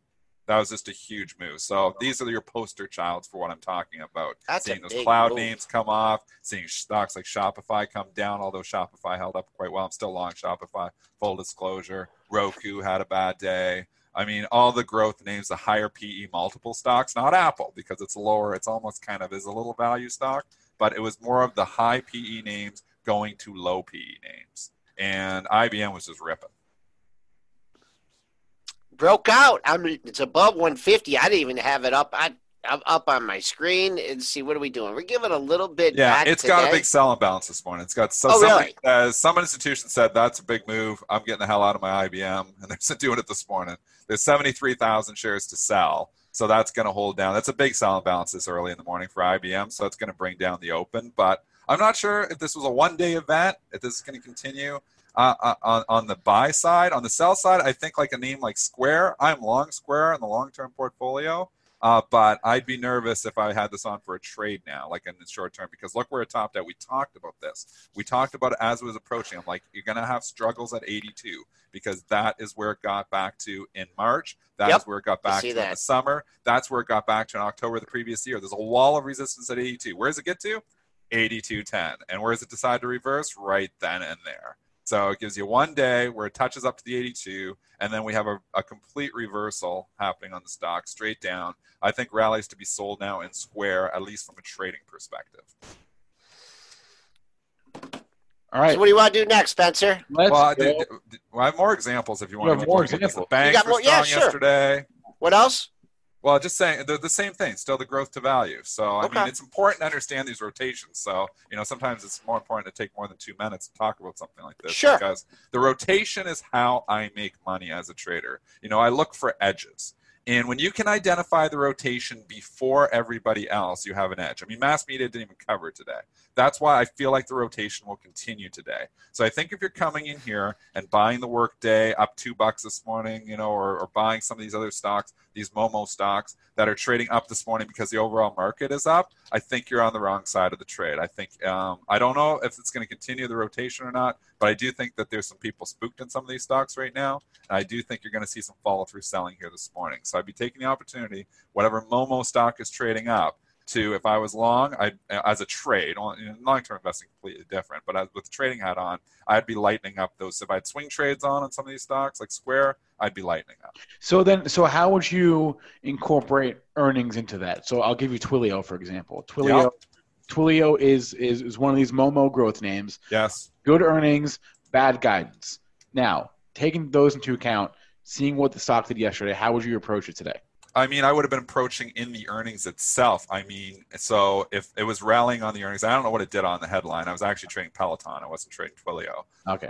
That was just a huge move. So these are your poster childs for what I'm talking about. That's seeing those cloud move. names come off, seeing stocks like Shopify come down, although Shopify held up quite well. I'm still long Shopify, full disclosure. Roku had a bad day. I mean, all the growth names, the higher PE multiple stocks, not Apple because it's lower. It's almost kind of is a little value stock, but it was more of the high PE names going to low PE names. And IBM was just ripping. Broke out. I mean, it's above 150. I didn't even have it up. I I'm up on my screen and see what are we doing. We're giving a little bit. Yeah, it's got a today. big selling balance this morning. It's got so Oh, some, really? uh, some institution said that's a big move. I'm getting the hell out of my IBM, and they're doing it this morning. There's 73,000 shares to sell, so that's going to hold down. That's a big selling balance this early in the morning for IBM, so it's going to bring down the open. But I'm not sure if this was a one-day event, if this is going to continue. Uh, on, on the buy side, on the sell side, I think like a name like Square. I'm long Square in the long-term portfolio. Uh, but I'd be nervous if I had this on for a trade now, like in the short term, because look where it topped out. We talked about this. We talked about it as it was approaching. I'm like, you're going to have struggles at 82 because that is where it got back to in March. That is Yep, where it got back to in the summer. That's where it got back to in October of the previous year. There's a wall of resistance at 82. Where does it get to? 82.10. And where does it decide to reverse? Right then and there. So it gives you one day where it touches up to the 82, and then we have a, a complete reversal happening on the stock straight down. I think rallies to be sold now in Square, at least from a trading perspective. All right. So what do you want to do next, Spencer? Let's well, I, did- did- well, I have more examples if you want. You to have more examples. The banks got more- yeah, strong sure. yesterday. What else? Well, just saying they're the same thing, still the growth to value. So I Okay. mean, it's important to understand these rotations. So you know, sometimes it's more important to take more than two minutes to talk about something like this Sure. because the rotation is how I make money as a trader. You know, I look for edges. And when you can identify the rotation before everybody else, you have an edge. I mean, mass media didn't even cover it today. That's why I feel like the rotation will continue today. So I think if you're coming in here and buying the workday up two bucks this morning, you know, or, or buying some of these other stocks, these Momo stocks that are trading up this morning because the overall market is up, I think you're on the wrong side of the trade. I think um, I don't know if it's going to continue the rotation or not, but I do think that there's some people spooked in some of these stocks right now, and I do think you're going to see some follow through selling here this morning. So I'd be taking the opportunity, whatever Momo stock is trading up, to if I was long, I as a trade, long term investing completely different, but as with the trading hat on, I'd be lightening up those. If I had swing trades on on some of these stocks like Square, I'd be lightening up. So then, so how would you incorporate earnings into that? So I'll give you Twilio for example. Twilio, Yep. Twilio is, is is one of these Momo growth names. Yes. Good earnings, bad guidance. Now, taking those into account, seeing what the stock did yesterday, how would you approach it today? I mean, I would have been approaching in the earnings itself. I mean, so if it was rallying on the earnings, I don't know what it did on the headline. I was actually trading Peloton. I wasn't trading Twilio. Okay.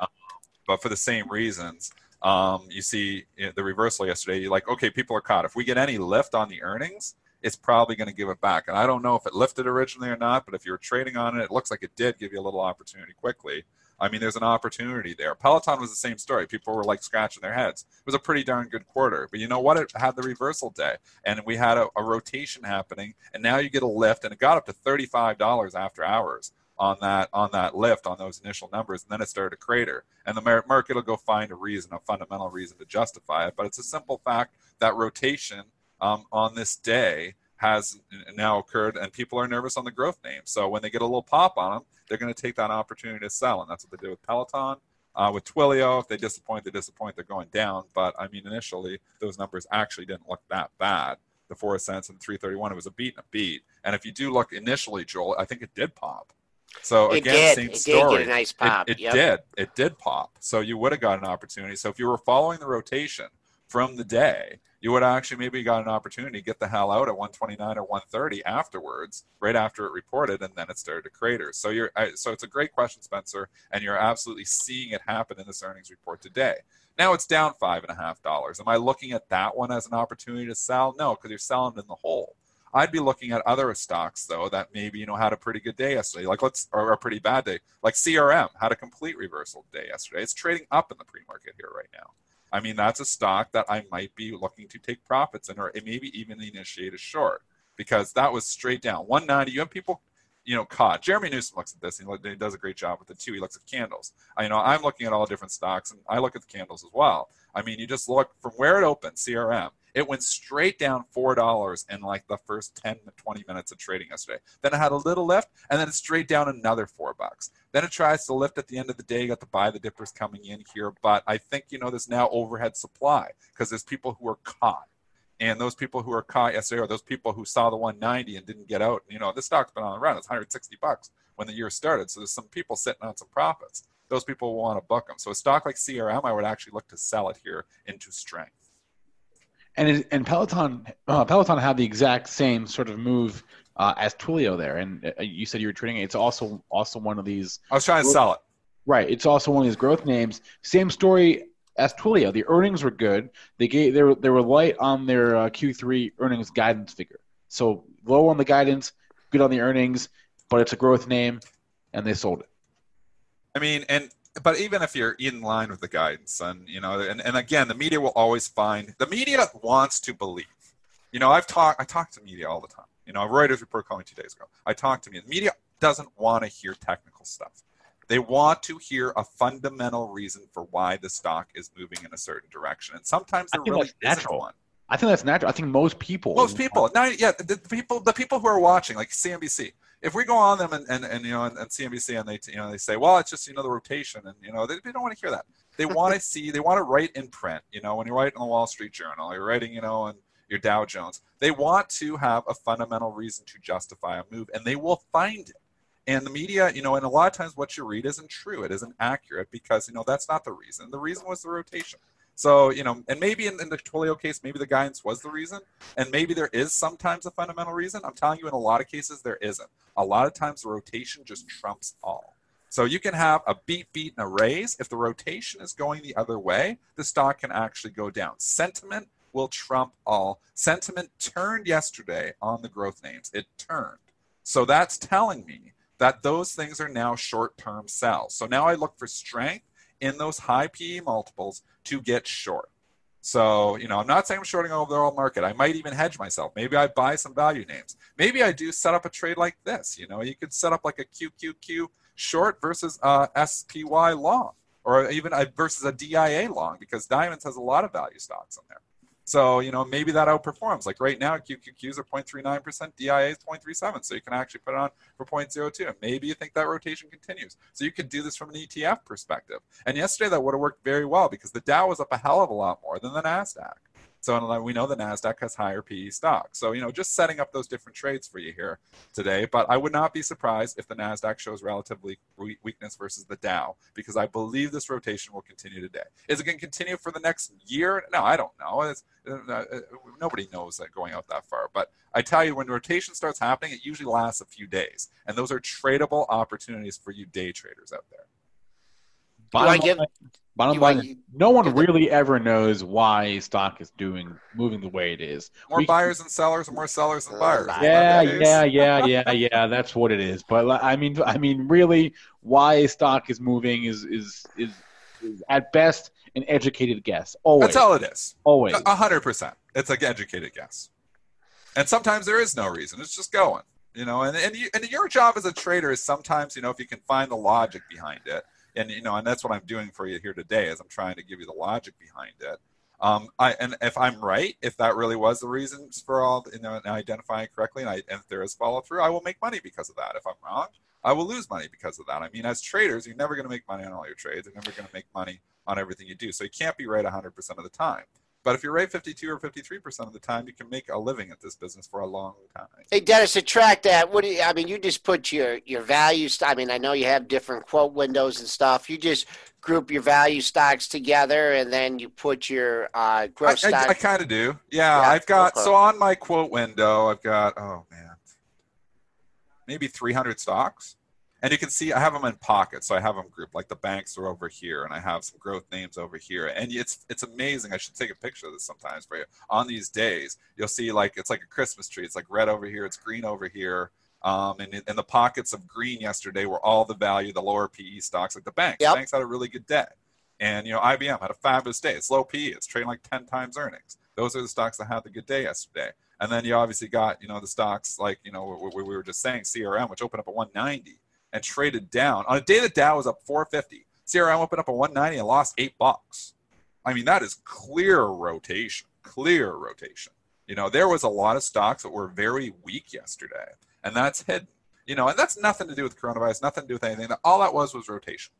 but for the same reasons. Um, you see you know, the reversal yesterday. You're like, okay, people are caught. If we get any lift on the earnings, it's probably going to give it back. And I don't know if it lifted originally or not, but if you were trading on it, it looks like it did give you a little opportunity quickly. I mean, there's an opportunity there. Peloton was the same story. People were like scratching their heads. It was a pretty darn good quarter. But you know what? It had the reversal day, and we had a, a rotation happening, and now you get a lift, and it got up to $35 after hours on that on that lift on those initial numbers, and then it started to crater. And the market will go find a reason, a fundamental reason to justify it. But it's a simple fact that rotation um, on this day has now occurred, and people are nervous on the growth name. So when they get a little pop on them, they're going to take that opportunity to sell, and that's what they did with Peloton. Uh, with Twilio, if they disappoint, they disappoint, they're going down. But I mean, initially, those numbers actually didn't look that bad. The four cents and 331, it was a beat and a beat. And if you do look initially, Joel, I think it did pop. So It again, did. same It did story. get a nice pop. It, it Yep. did. It did pop. So you would have got an opportunity. So if you were following the rotation from the day, you would actually maybe got an opportunity to get the hell out at 129 or 130 afterwards, right after it reported, and then it started to crater. So you're so it's a great question, Spencer, and you're absolutely seeing it happen in this earnings report today. Now it's down five and a half dollars. Am I looking at that one as an opportunity to sell? No, because you're selling in the hole. I'd be looking at other stocks though that maybe you know had a pretty good day yesterday, like let's or a pretty bad day, like CRM had a complete reversal day yesterday. It's trading up in the pre-market here right now. I mean that's a stock that I might be looking to take profits in, or maybe even initiate a short because that was straight down 190. You have people you know caught. Jeremy Newsome looks at this and he does a great job with it too. He looks at candles. I you know I'm looking at all different stocks and I look at the candles as well. I mean you just look from where it opened, CRM. It went straight down four dollars in like the first 10 to 20 minutes of trading yesterday. Then it had a little lift, and then it's straight down another four bucks. Then it tries to lift at the end of the day. You got to buy the dippers coming in here, but I think you know there's now overhead supply because there's people who are caught. And those people who are caught yesterday are those people who saw the 190 and didn't get out. You know, this stock's been on the run. It's 160 bucks when the year started. So there's some people sitting on some profits. Those people want to book them. So a stock like CRM, I would actually look to sell it here into strength. And and Peloton uh, Peloton had the exact same sort of move uh, as Twilio there. And uh, you said you were trading it. It's also also one of these I was trying to sell it. right. It's also one of these growth names. Same story as Twilio. The earnings were good. They gave they were they were light on their uh, Q3 earnings guidance figure. So low on the guidance, good on the earnings, but it's a growth name, and they sold it. I mean, and but even if you're in line with the guidance, and you know, and, and again, the media will always find the media wants to believe. You know, I've talked I talk to media all the time. You know, Reuters report called me two days ago. I talk to media. The media doesn't want to hear technical stuff. They want to hear a fundamental reason for why the stock is moving in a certain direction, and sometimes there really natural. one. I think that's natural. I think most people Most people, yeah, the, the people, the people who are watching, like CNBC. If we go on them and, and, and you know and, and CNBC and they you know they say, well, it's just you know the rotation, and you know they, they don't want to hear that. They want to see, they want to write in print. You know, when you're writing in the Wall Street Journal, you're writing, you know, on your Dow Jones. They want to have a fundamental reason to justify a move, and they will find it. And the media, you know, and a lot of times what you read isn't true. It isn't accurate because you know that's not the reason. The reason was the rotation. So, you know, and maybe in, in the Twilio case, maybe the guidance was the reason, and maybe there is sometimes a fundamental reason. I'm telling you, in a lot of cases, there isn't. A lot of times, the rotation just trumps all. So you can have a beat, beat, and a raise. If the rotation is going the other way, the stock can actually go down. Sentiment will trump all. Sentiment turned yesterday on the growth names. It turned. So that's telling me that those things are now short-term sells. So now I look for strength in those high PE multiples to get short. So, you know, I'm not saying I'm shorting over the overall market. I might even hedge myself. Maybe I buy some value names. Maybe I do set up a trade like this. You know, you could set up like a QQQ short versus uh, SPY long, or even a, versus a DIA long, because Diamonds has a lot of value stocks in there. So, you know, maybe that outperforms. Like right now, QQQs are 0.39%, DIA is 0.37. So you can actually put it on for 0.02. And maybe you think that rotation continues. So you could do this from an ETF perspective. And yesterday that would have worked very well because the Dow was up a hell of a lot more than the NASDAQ. So we know the Nasdaq has higher PE stocks. So you know, just setting up those different trades for you here today. But I would not be surprised if the Nasdaq shows relatively weakness versus the Dow because I believe this rotation will continue today. Is it going to continue for the next year? No, I don't know. It's, uh, nobody knows that going out that far. But I tell you, when rotation starts happening, it usually lasts a few days, and those are tradable opportunities for you day traders out there. Bottom, give- line, bottom you line, want- no one give the- really ever knows why stock is doing moving the way it is. More We- buyers and sellers, and more sellers than Uh, buyers. yeah, Yeah, yeah, yeah, yeah, yeah. That's what it is. But I mean, I mean, really, why stock is moving is is is, is at best an educated guess. Always, That's all it is. always. A hundred percent. It's an educated guess. And sometimes there is no reason. It's just going. You know, and, and you, and your job as a trader is sometimes, you know, if you can find the logic behind it, and you know, and that's what I'm doing for you here today is I'm trying to give you the logic behind it. Um, I and if I'm right, if that really was the reasons for all, you know, identifying correctly, and, I, and if there is follow through, I will make money because of that. If I'm wrong, I will lose money because of that. I mean, as traders, you're never going to make money on all your trades. You're never going to make money on everything you do. So you can't be right 100% of the time. But if you're right 52 or 53% of the time, you can make a living at this business for a long time. Hey, Dennis, to track that, what do you, I mean, you just put your, your values. I mean, I know you have different quote windows and stuff. You just group your value stocks together and then you put your uh, growth I. I, I kind of do. Yeah, Yeah, I've got, so on my quote window, I've got, oh man, maybe 300 stocks. And you can see I have them in pockets, so I have them grouped. Like the banks are over here, and I have some growth names over here. And it's it's amazing. I should take a picture of this sometimes for you. On these days, you'll see like it's like a Christmas tree. It's like red over here, it's green over here. Um, and, and the pockets of green yesterday were all the value, the lower PE stocks, like the banks. Yep. The banks had a really good day. And you know, IBM had a fabulous day. It's low PE. It's trading like 10 times earnings. Those are the stocks that had the good day yesterday. And then you obviously got, you know, the stocks like, you know, we, we were just saying CRM, which opened up at 190 and traded down on a day that Dow was up 450. CRM opened up at 190 and lost eight bucks. I mean, that is clear rotation, clear rotation. You know, there was a lot of stocks that were very weak yesterday, and that's hidden. You know, and that's nothing to do with coronavirus, nothing to do with anything. All that was was rotation.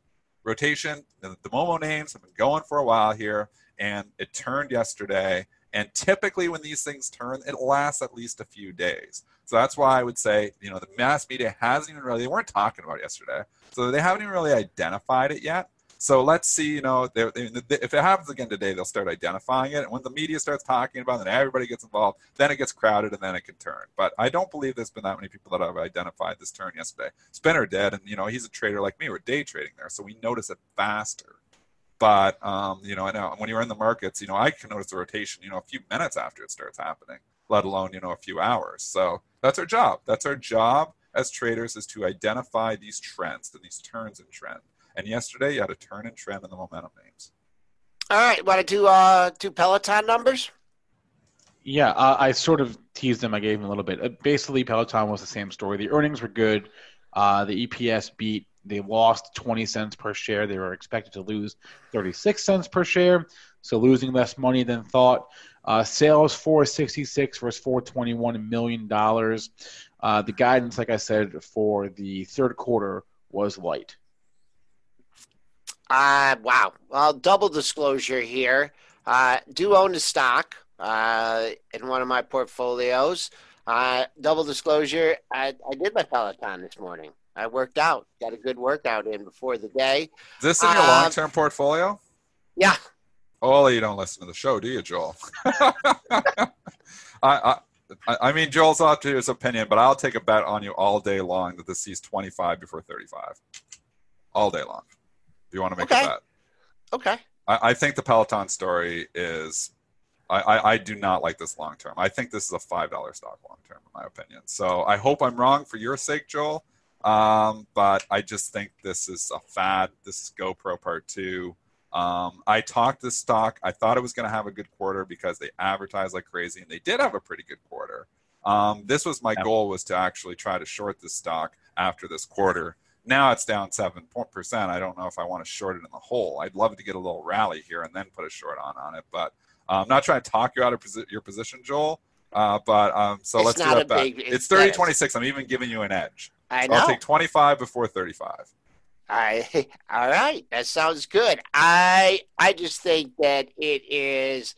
Rotation. The, the Momo names have been going for a while here, and it turned yesterday. And typically, when these things turn, it lasts at least a few days. So that's why I would say, you know, the mass media hasn't even really, they weren't talking about yesterday. So they haven't even really identified it yet. So let's see, you know, they, they, if it happens again today, they'll start identifying it. And when the media starts talking about it, and everybody gets involved, then it gets crowded and then it can turn. But I don't believe there's been that many people that have identified this turn yesterday. Spinner did, and, you know, he's a trader like me. We're day trading there. So we notice it faster. But, um, you know, I know when you're in the markets, you know, I can notice the rotation, you know, a few minutes after it starts happening, let alone, you know, a few hours. So that's our job. That's our job as traders is to identify these trends and these turns in trend. And yesterday, you had a turn in trend in the momentum names. All right, want to do uh, do Peloton numbers? Yeah, uh, I sort of teased them. I gave them a little bit. Uh, basically, Peloton was the same story. The earnings were good. Uh, the EPS beat. They lost 20 cents per share. They were expected to lose 36 cents per share, so losing less money than thought. Uh, sales 466 versus 421 million dollars. Uh, the guidance, like I said, for the third quarter was light. Uh, wow. Well, double disclosure here. Uh, do own the stock uh, in one of my portfolios. Uh, double disclosure, I, I did my Peloton this morning. I worked out, got a good workout in before the day. Is this in your Uh, long term portfolio? Yeah, Oh, you don't listen to the show, do you, Joel? I, I, I mean, Joel's up to his opinion, but I'll take a bet on you all day long that this sees 25 before 35. All day long. If you want to make Okay. a bet. okay. I, I think the Peloton story is. I, I, I do not like this long term. I think this is a five dollar stock long term, in my opinion. So I hope I'm wrong for your sake, Joel. Um, but I just think this is a fad. This is GoPro Part Two. Um, I talked this stock. I thought it was going to have a good quarter because they advertised like crazy, and they did have a pretty good quarter. Um, this was my Yeah. goal was to actually try to short this stock after this quarter. Now it's down seven percent. I don't know if I want to short it in the hole. I'd love to get a little rally here and then put a short on on it, but uh, I'm not trying to talk you out of posi- your position, Joel. Uh, but um, so It's let's do not that a big- It's it's- 30 26. I'm even giving you an edge. I So I'll take 25 before 35. I all right. That sounds good. I I just think that it is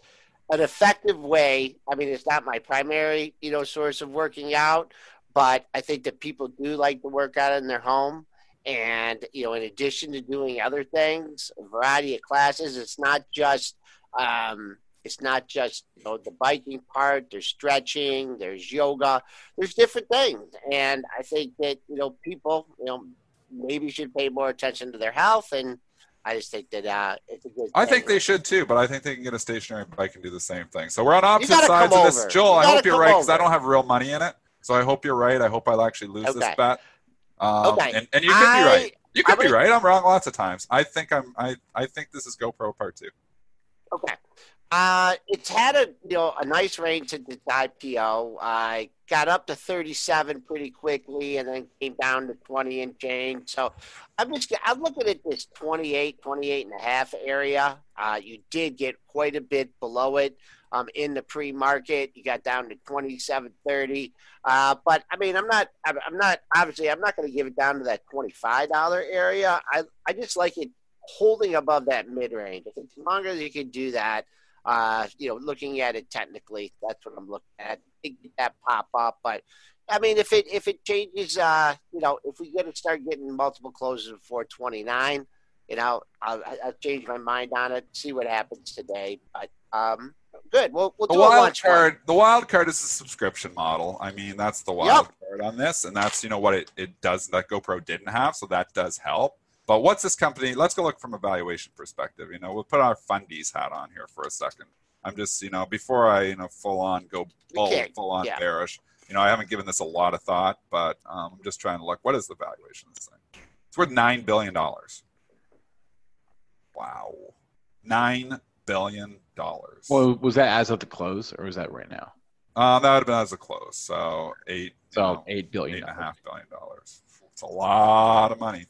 an effective way. I mean, it's not my primary, you know, source of working out, but I think that people do like to work out in their home. And you know, in addition to doing other things, a variety of classes. It's not just um, it's not just you know the biking part. There's stretching. There's yoga. There's different things, and I think that you know people you know maybe should pay more attention to their health. And I just think that uh, it's a good. I thing. think they should too, but I think they can get a stationary bike and do the same thing. So we're on opposite sides of this. Joel, I hope you're right because I don't have real money in it. So I hope you're right. I hope I'll actually lose this bet. Um, Okay. and, and you could be right. You could be right. I'm wrong lots of times. I think I'm. I, I think this is GoPro Part Two. Okay. Uh, it's had a you know a nice range since its IPO. I got up to 37 pretty quickly, and then came down to 20 and change. So I'm just I'm looking at this 28, 28 and a half area. Uh, you did get quite a bit below it um, in the pre-market. You got down to 27.30. Uh, but I mean, I'm not I'm not obviously I'm not going to give it down to that 25 dollar area. I I just like it holding above that mid range. As long as you can do that uh, you know, looking at it technically, that's what I'm looking at. That pop up, but I mean, if it if it changes, uh, you know, if we get to start getting multiple closes before 29, you know, I'll, I'll change my mind on it. See what happens today, but um, good. We'll we'll the wild card. The wild card is a subscription model. I mean, that's the wild Yep. card on this, and that's you know what it, it does that GoPro didn't have, so that does help. But what's this company? Let's go look from a valuation perspective. You know, we'll put our fundies hat on here for a second. I'm just, you know, before I, you know, full on go bull, full on yeah. bearish. You know, I haven't given this a lot of thought, but um, I'm just trying to look. What is the valuation of this thing? It's worth nine billion dollars. Wow, nine billion dollars. Well, was that as of the close, or was that right now? Uh, that would have been as a close. So eight, So know, eight eight billion. and a half billion dollars. It's a lot of money.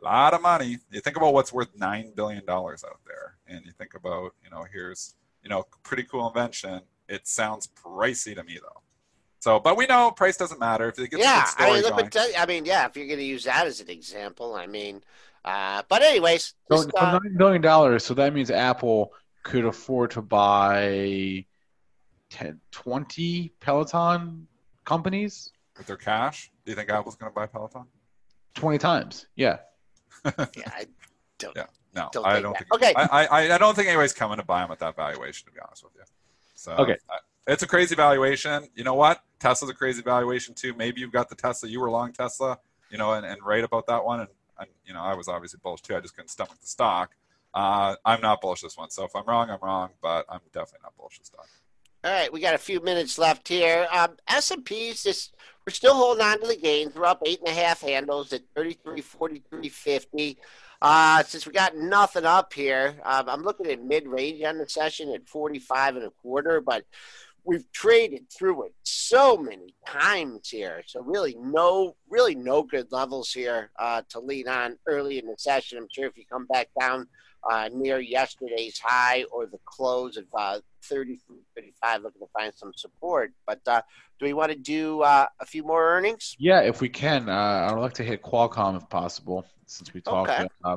A lot of money. You think about what's worth nine billion dollars out there, and you think about, you know, here's, you know, pretty cool invention. It sounds pricey to me though. So, but we know price doesn't matter if it gets a Yeah, story I mean, look going. what tell- I mean, yeah. If you're going to use that as an example, I mean, uh, but anyways, So, just, so uh, nine billion dollars. So that means Apple could afford to buy 10, 20 Peloton companies With their cash, do you think Apple's going to buy Peloton? twenty times. Yeah. Yeah, I don't. Yeah. No, Don't I don't that. think. Okay. I, I, I don't think anybody's coming to buy them at that valuation. To be honest with you. So Okay. I- it's a crazy valuation. You know what? Tesla's a crazy valuation too. Maybe you've got the Tesla. You were long Tesla, you know, and, and right about that one. And, and you know, I was obviously bullish too. I just couldn't stomach the stock. Uh, I'm not bullish this one. So if I'm wrong, I'm wrong. But I'm definitely not bullish this stock. All right, we got a few minutes left here. Um, S and P's just we're still holding on to the gains. We're up eight and a half handles at thirty three forty three fifty. Uh, since we got nothing up here, um, I'm looking at mid range on the session at forty five and a quarter, but we've traded through it so many times here. So really no really no good levels here uh, to lean on early in the session. I'm sure if you come back down uh, near yesterday's high or the close of uh, 30 35 looking to find some support but uh, do we want to do uh, a few more earnings Yeah, if we can, uh, I'd like to hit Qualcomm if possible, since we talked Okay. uh,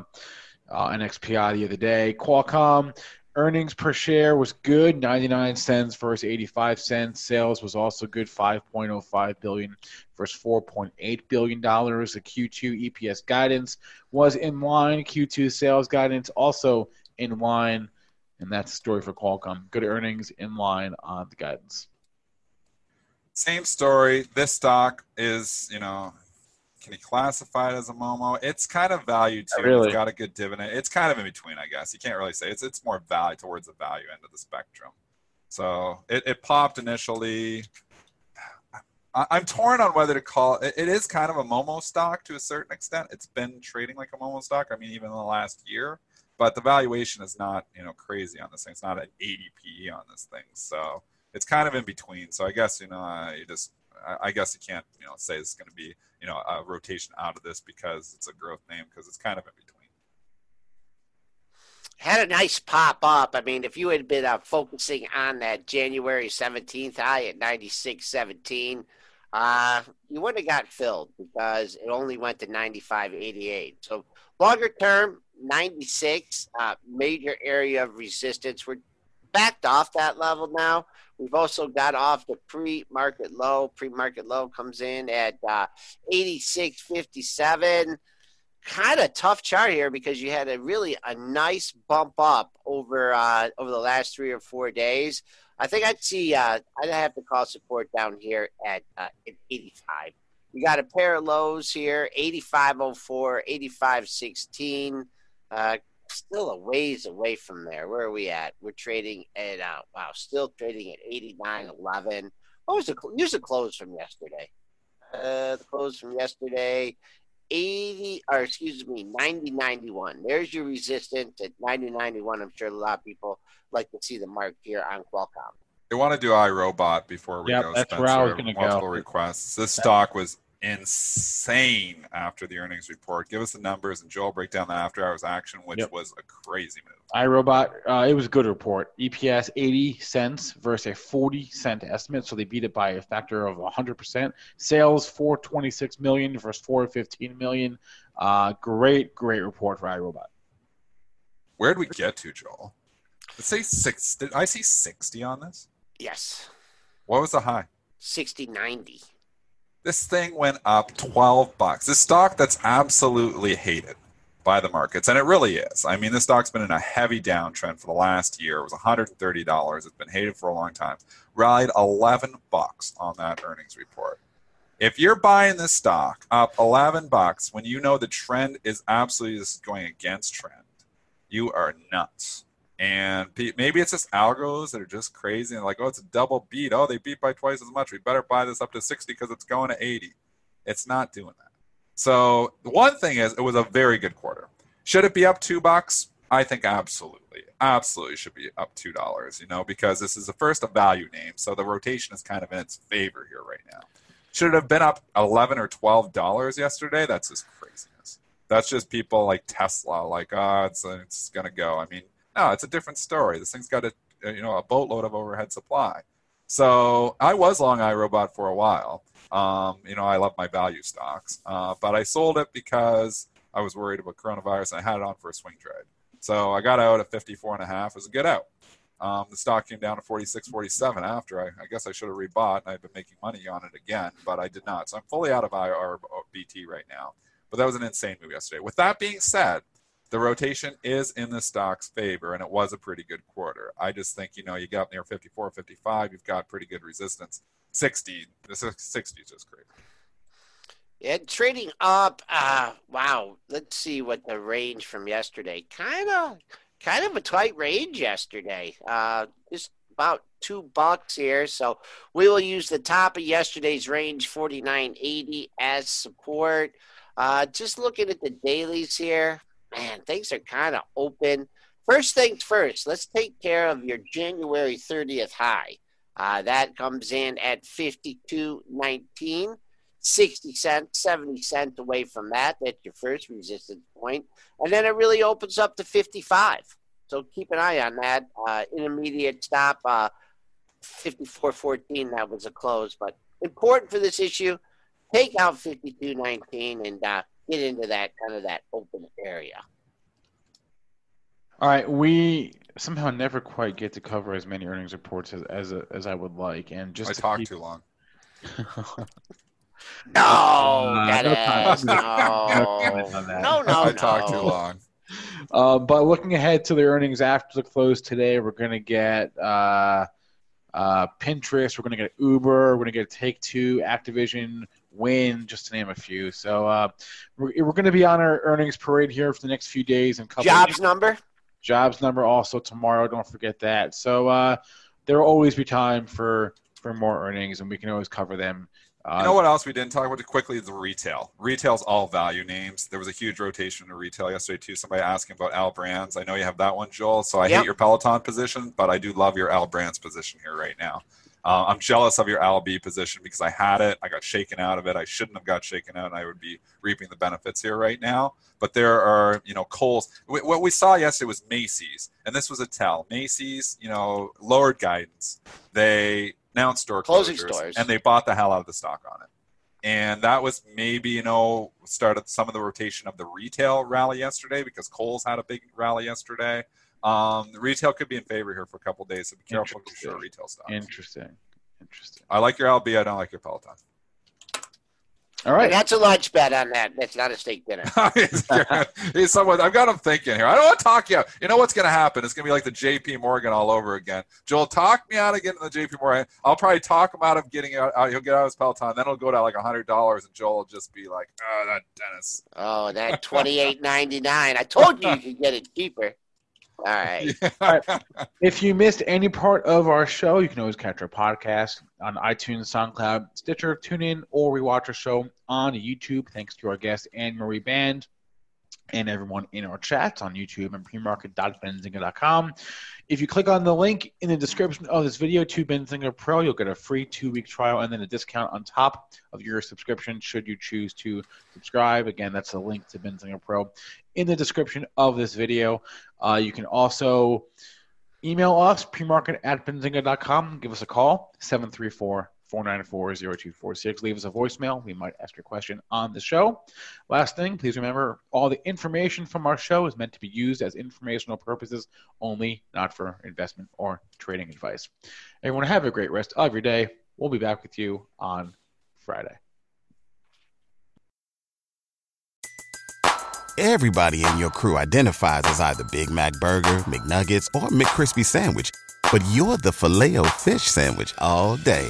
uh, NXPI the other day. Qualcomm earnings per share was good, 99 cents versus 85 cents. Sales was also good, 5.05 billion versus 4.8 billion dollars. The Q2 EPS guidance was in line. Q2 sales guidance also in line, and that's the story for Qualcomm. Good earnings in line on the guidance. Same story. This stock is, you know, can you classify it as a Momo? It's kind of value too. really. It's got a good dividend. It's kind of in between, I guess. You can't really say it's it's more value towards the value end of the spectrum. So it, it popped initially. I, I'm torn on whether to call it. It is kind of a Momo stock to a certain extent. It's been trading like a Momo stock. I mean, even in the last year, but the valuation is not, you know, crazy on this thing. It's not an 80 PE on this thing. So it's kind of in between. So I guess you know, uh, you just I, guess you can't you know say it's going to be you know a rotation out of this because it's a growth name because it's kind of in between. had a nice pop up. I mean if you had been uh, focusing on that january 17th high at 96.17 uh, you wouldn't have got filled because it only went to 95.88 so longer term 96 uh, major area of resistance. We're backed off that level now We've also got off the pre-market low. Pre-market low comes in at uh, 86.57. Kind of tough chart here because you had a really a nice bump up over uh, over the last three or four days. I think I'd see. Uh, I'd have to call support down here at, uh, at 85. You got a pair of lows here: 85.04, 85.16. Uh, still a ways away from there. Where are we at? We're trading at uh, wow, still trading at eighty nine eleven. What was the cl- use the close from yesterday? Uh, the close from yesterday, 80, or excuse me, 9091. There's your resistance at 9091. I'm sure a lot of people like to see the mark here on Qualcomm. They want to do iRobot before we Yep, go. that's Spencer. where I was gonna go. Multiple requests. This stock was insane after the earnings report. Give us the numbers, and Joel break down the after hours action, which Yep. was a crazy move. iRobot, uh, it was a good report. EPS 80 cents versus a 40 cent estimate, so they beat it by a factor of 100%. Sales 426 million versus 415 million. Uh, great, great report for iRobot. Where did we get to, Joel? Let's say six. Did I see sixty on this? Yes, What was the high? 6090. This thing went up 12 bucks. This stock that's absolutely hated by the markets, and it really is. I mean, this stock's been in a heavy downtrend for the last year. It was $130. It's been hated for a long time. Rallied 11 bucks on that earnings report. If you're buying this stock up 11 bucks when you know the trend is absolutely going against trend, you are nuts. And maybe it's just algos that are just crazy and like, oh, it's a double beat. Oh, they beat by twice as much. We better buy this up to 60 because it's going to 80. It's not doing that. So the one thing is, it was a very good quarter. Should it be up two bucks? I think absolutely, absolutely should be up two dollars. You know, because this is the first of value name, so the rotation is kind of in its favor here right now. Should it have been up eleven or twelve dollars yesterday? That's just craziness. That's just people like Tesla, like, oh, it's it's gonna go. I mean, no, it's a different story. This thing's got a you know a boatload of overhead supply. So I was long iRobot for a while. Um, you know, I love my value stocks, uh, but I sold it because I was worried about coronavirus and I had it on for a swing trade. So I got out at 54 and a half. It was a good out. Um, the stock came down to 46, 47 after. I, I guess I should have rebought and I've been making money on it again, but I did not. So I'm fully out of IRBT right now. But that was an insane move yesterday. With that being said, the rotation is in the stock's favor, and it was a pretty good quarter. I just think, you know, you got near 54, 55, you've got pretty good resistance. 60, the 60 is just great. Yeah, trading up. Uh, wow. Let's see what the range from yesterday. Kind of, kind of a tight range yesterday. Uh, just about two bucks here. So we will use the top of yesterday's range, forty nine eighty, as support. Uh, just looking at the dailies here, man, things are kind of open. First things first, let's take care of your January 30th high. Uh, that comes in at 52.19, 60 cents, 70 cents away from that. That's your first resistance point. And then it really opens up to 55. So keep an eye on that. Uh, intermediate stop, uh, 54.14, that was a close. But important for this issue, take out 52.19 and uh, get into that kind of that open area. All right, we somehow never quite get to cover as many earnings reports as as, as I would like, and just I to talked keep- too long. No, Uh, Dennis, no no, comment on that. no, no, I talk too long. Uh, but looking ahead to the earnings after the close today, we're going to get uh, uh, Pinterest, we're going to get Uber, we're going to get Take Two, Activision, Wynn, just to name a few. So uh, we're, we're going to be on our earnings parade here for the next few days and couple Jobs number? jobs number also tomorrow. Don't forget that. So uh, there will always be time for for more earnings, and we can always cover them. Uh, You know what else we didn't talk about quickly is the retail. Retail's all value names. There was a huge rotation in retail yesterday too. Somebody asking about L Brands. I know you have that one, Joel. So I Yep. hate your Peloton position, but I do love your L Brands position here right now. Uh, I'm jealous of your L position because I had it. I got shaken out of it. I shouldn't have got shaken out, and I would be reaping the benefits here right now. But there are, you know, Kohl's. wh- What we saw yesterday was Macy's, and this was a tell. Macy's, you know, lowered guidance. They announced store Closing closures, stores. and they bought the hell out of the stock on it. And that was maybe, you know, started some of the rotation of the retail rally yesterday because Kohl's had a big rally yesterday. Um, the retail could be in favor here for a couple days, so be careful with your retail stocks. interesting, interesting. I like your LB, I don't like your Peloton. All right. That's a lunch bet on that. That's not a steak dinner. He's someone I've got him thinking here. I don't want to talk you out. You know what's going to happen? It's going to be like the JP Morgan all over again. Joel, talk me out of getting the JP Morgan. I'll probably talk him out of getting out. out- He'll get out of his Peloton. Then it'll go to like hundred dollars, and Joel will just be like, "Oh, that Dennis." Oh, that twenty eight ninety nine. I told you you could get it cheaper. All right. If you missed any part of our show, you can always catch our podcast on iTunes, SoundCloud, Stitcher, TuneIn, or rewatch our show on YouTube. Thanks to our guest Anne Marie Baiynd and everyone in our chats on YouTube and premarket.benzinga.com. If you click on the link in the description of this video to Benzinga Pro, you'll get a free two-week trial and then a discount on top of your subscription should you choose to subscribe. Again, that's the link to Benzinga Pro in the description of this video. Uh, you can also email us, premarket at benzinga.com. Give us a call, 734 494 0246. Leave us a voicemail. We might ask your question on the show. Last thing, please remember all the information from our show is meant to be used as informational purposes only, not for investment or trading advice. Everyone, have a great rest of your day. We'll be back with you on Friday. Everybody in your crew identifies as either Big Mac Burger, McNuggets, or McCrispy Sandwich, but you're the filet fish Sandwich all day.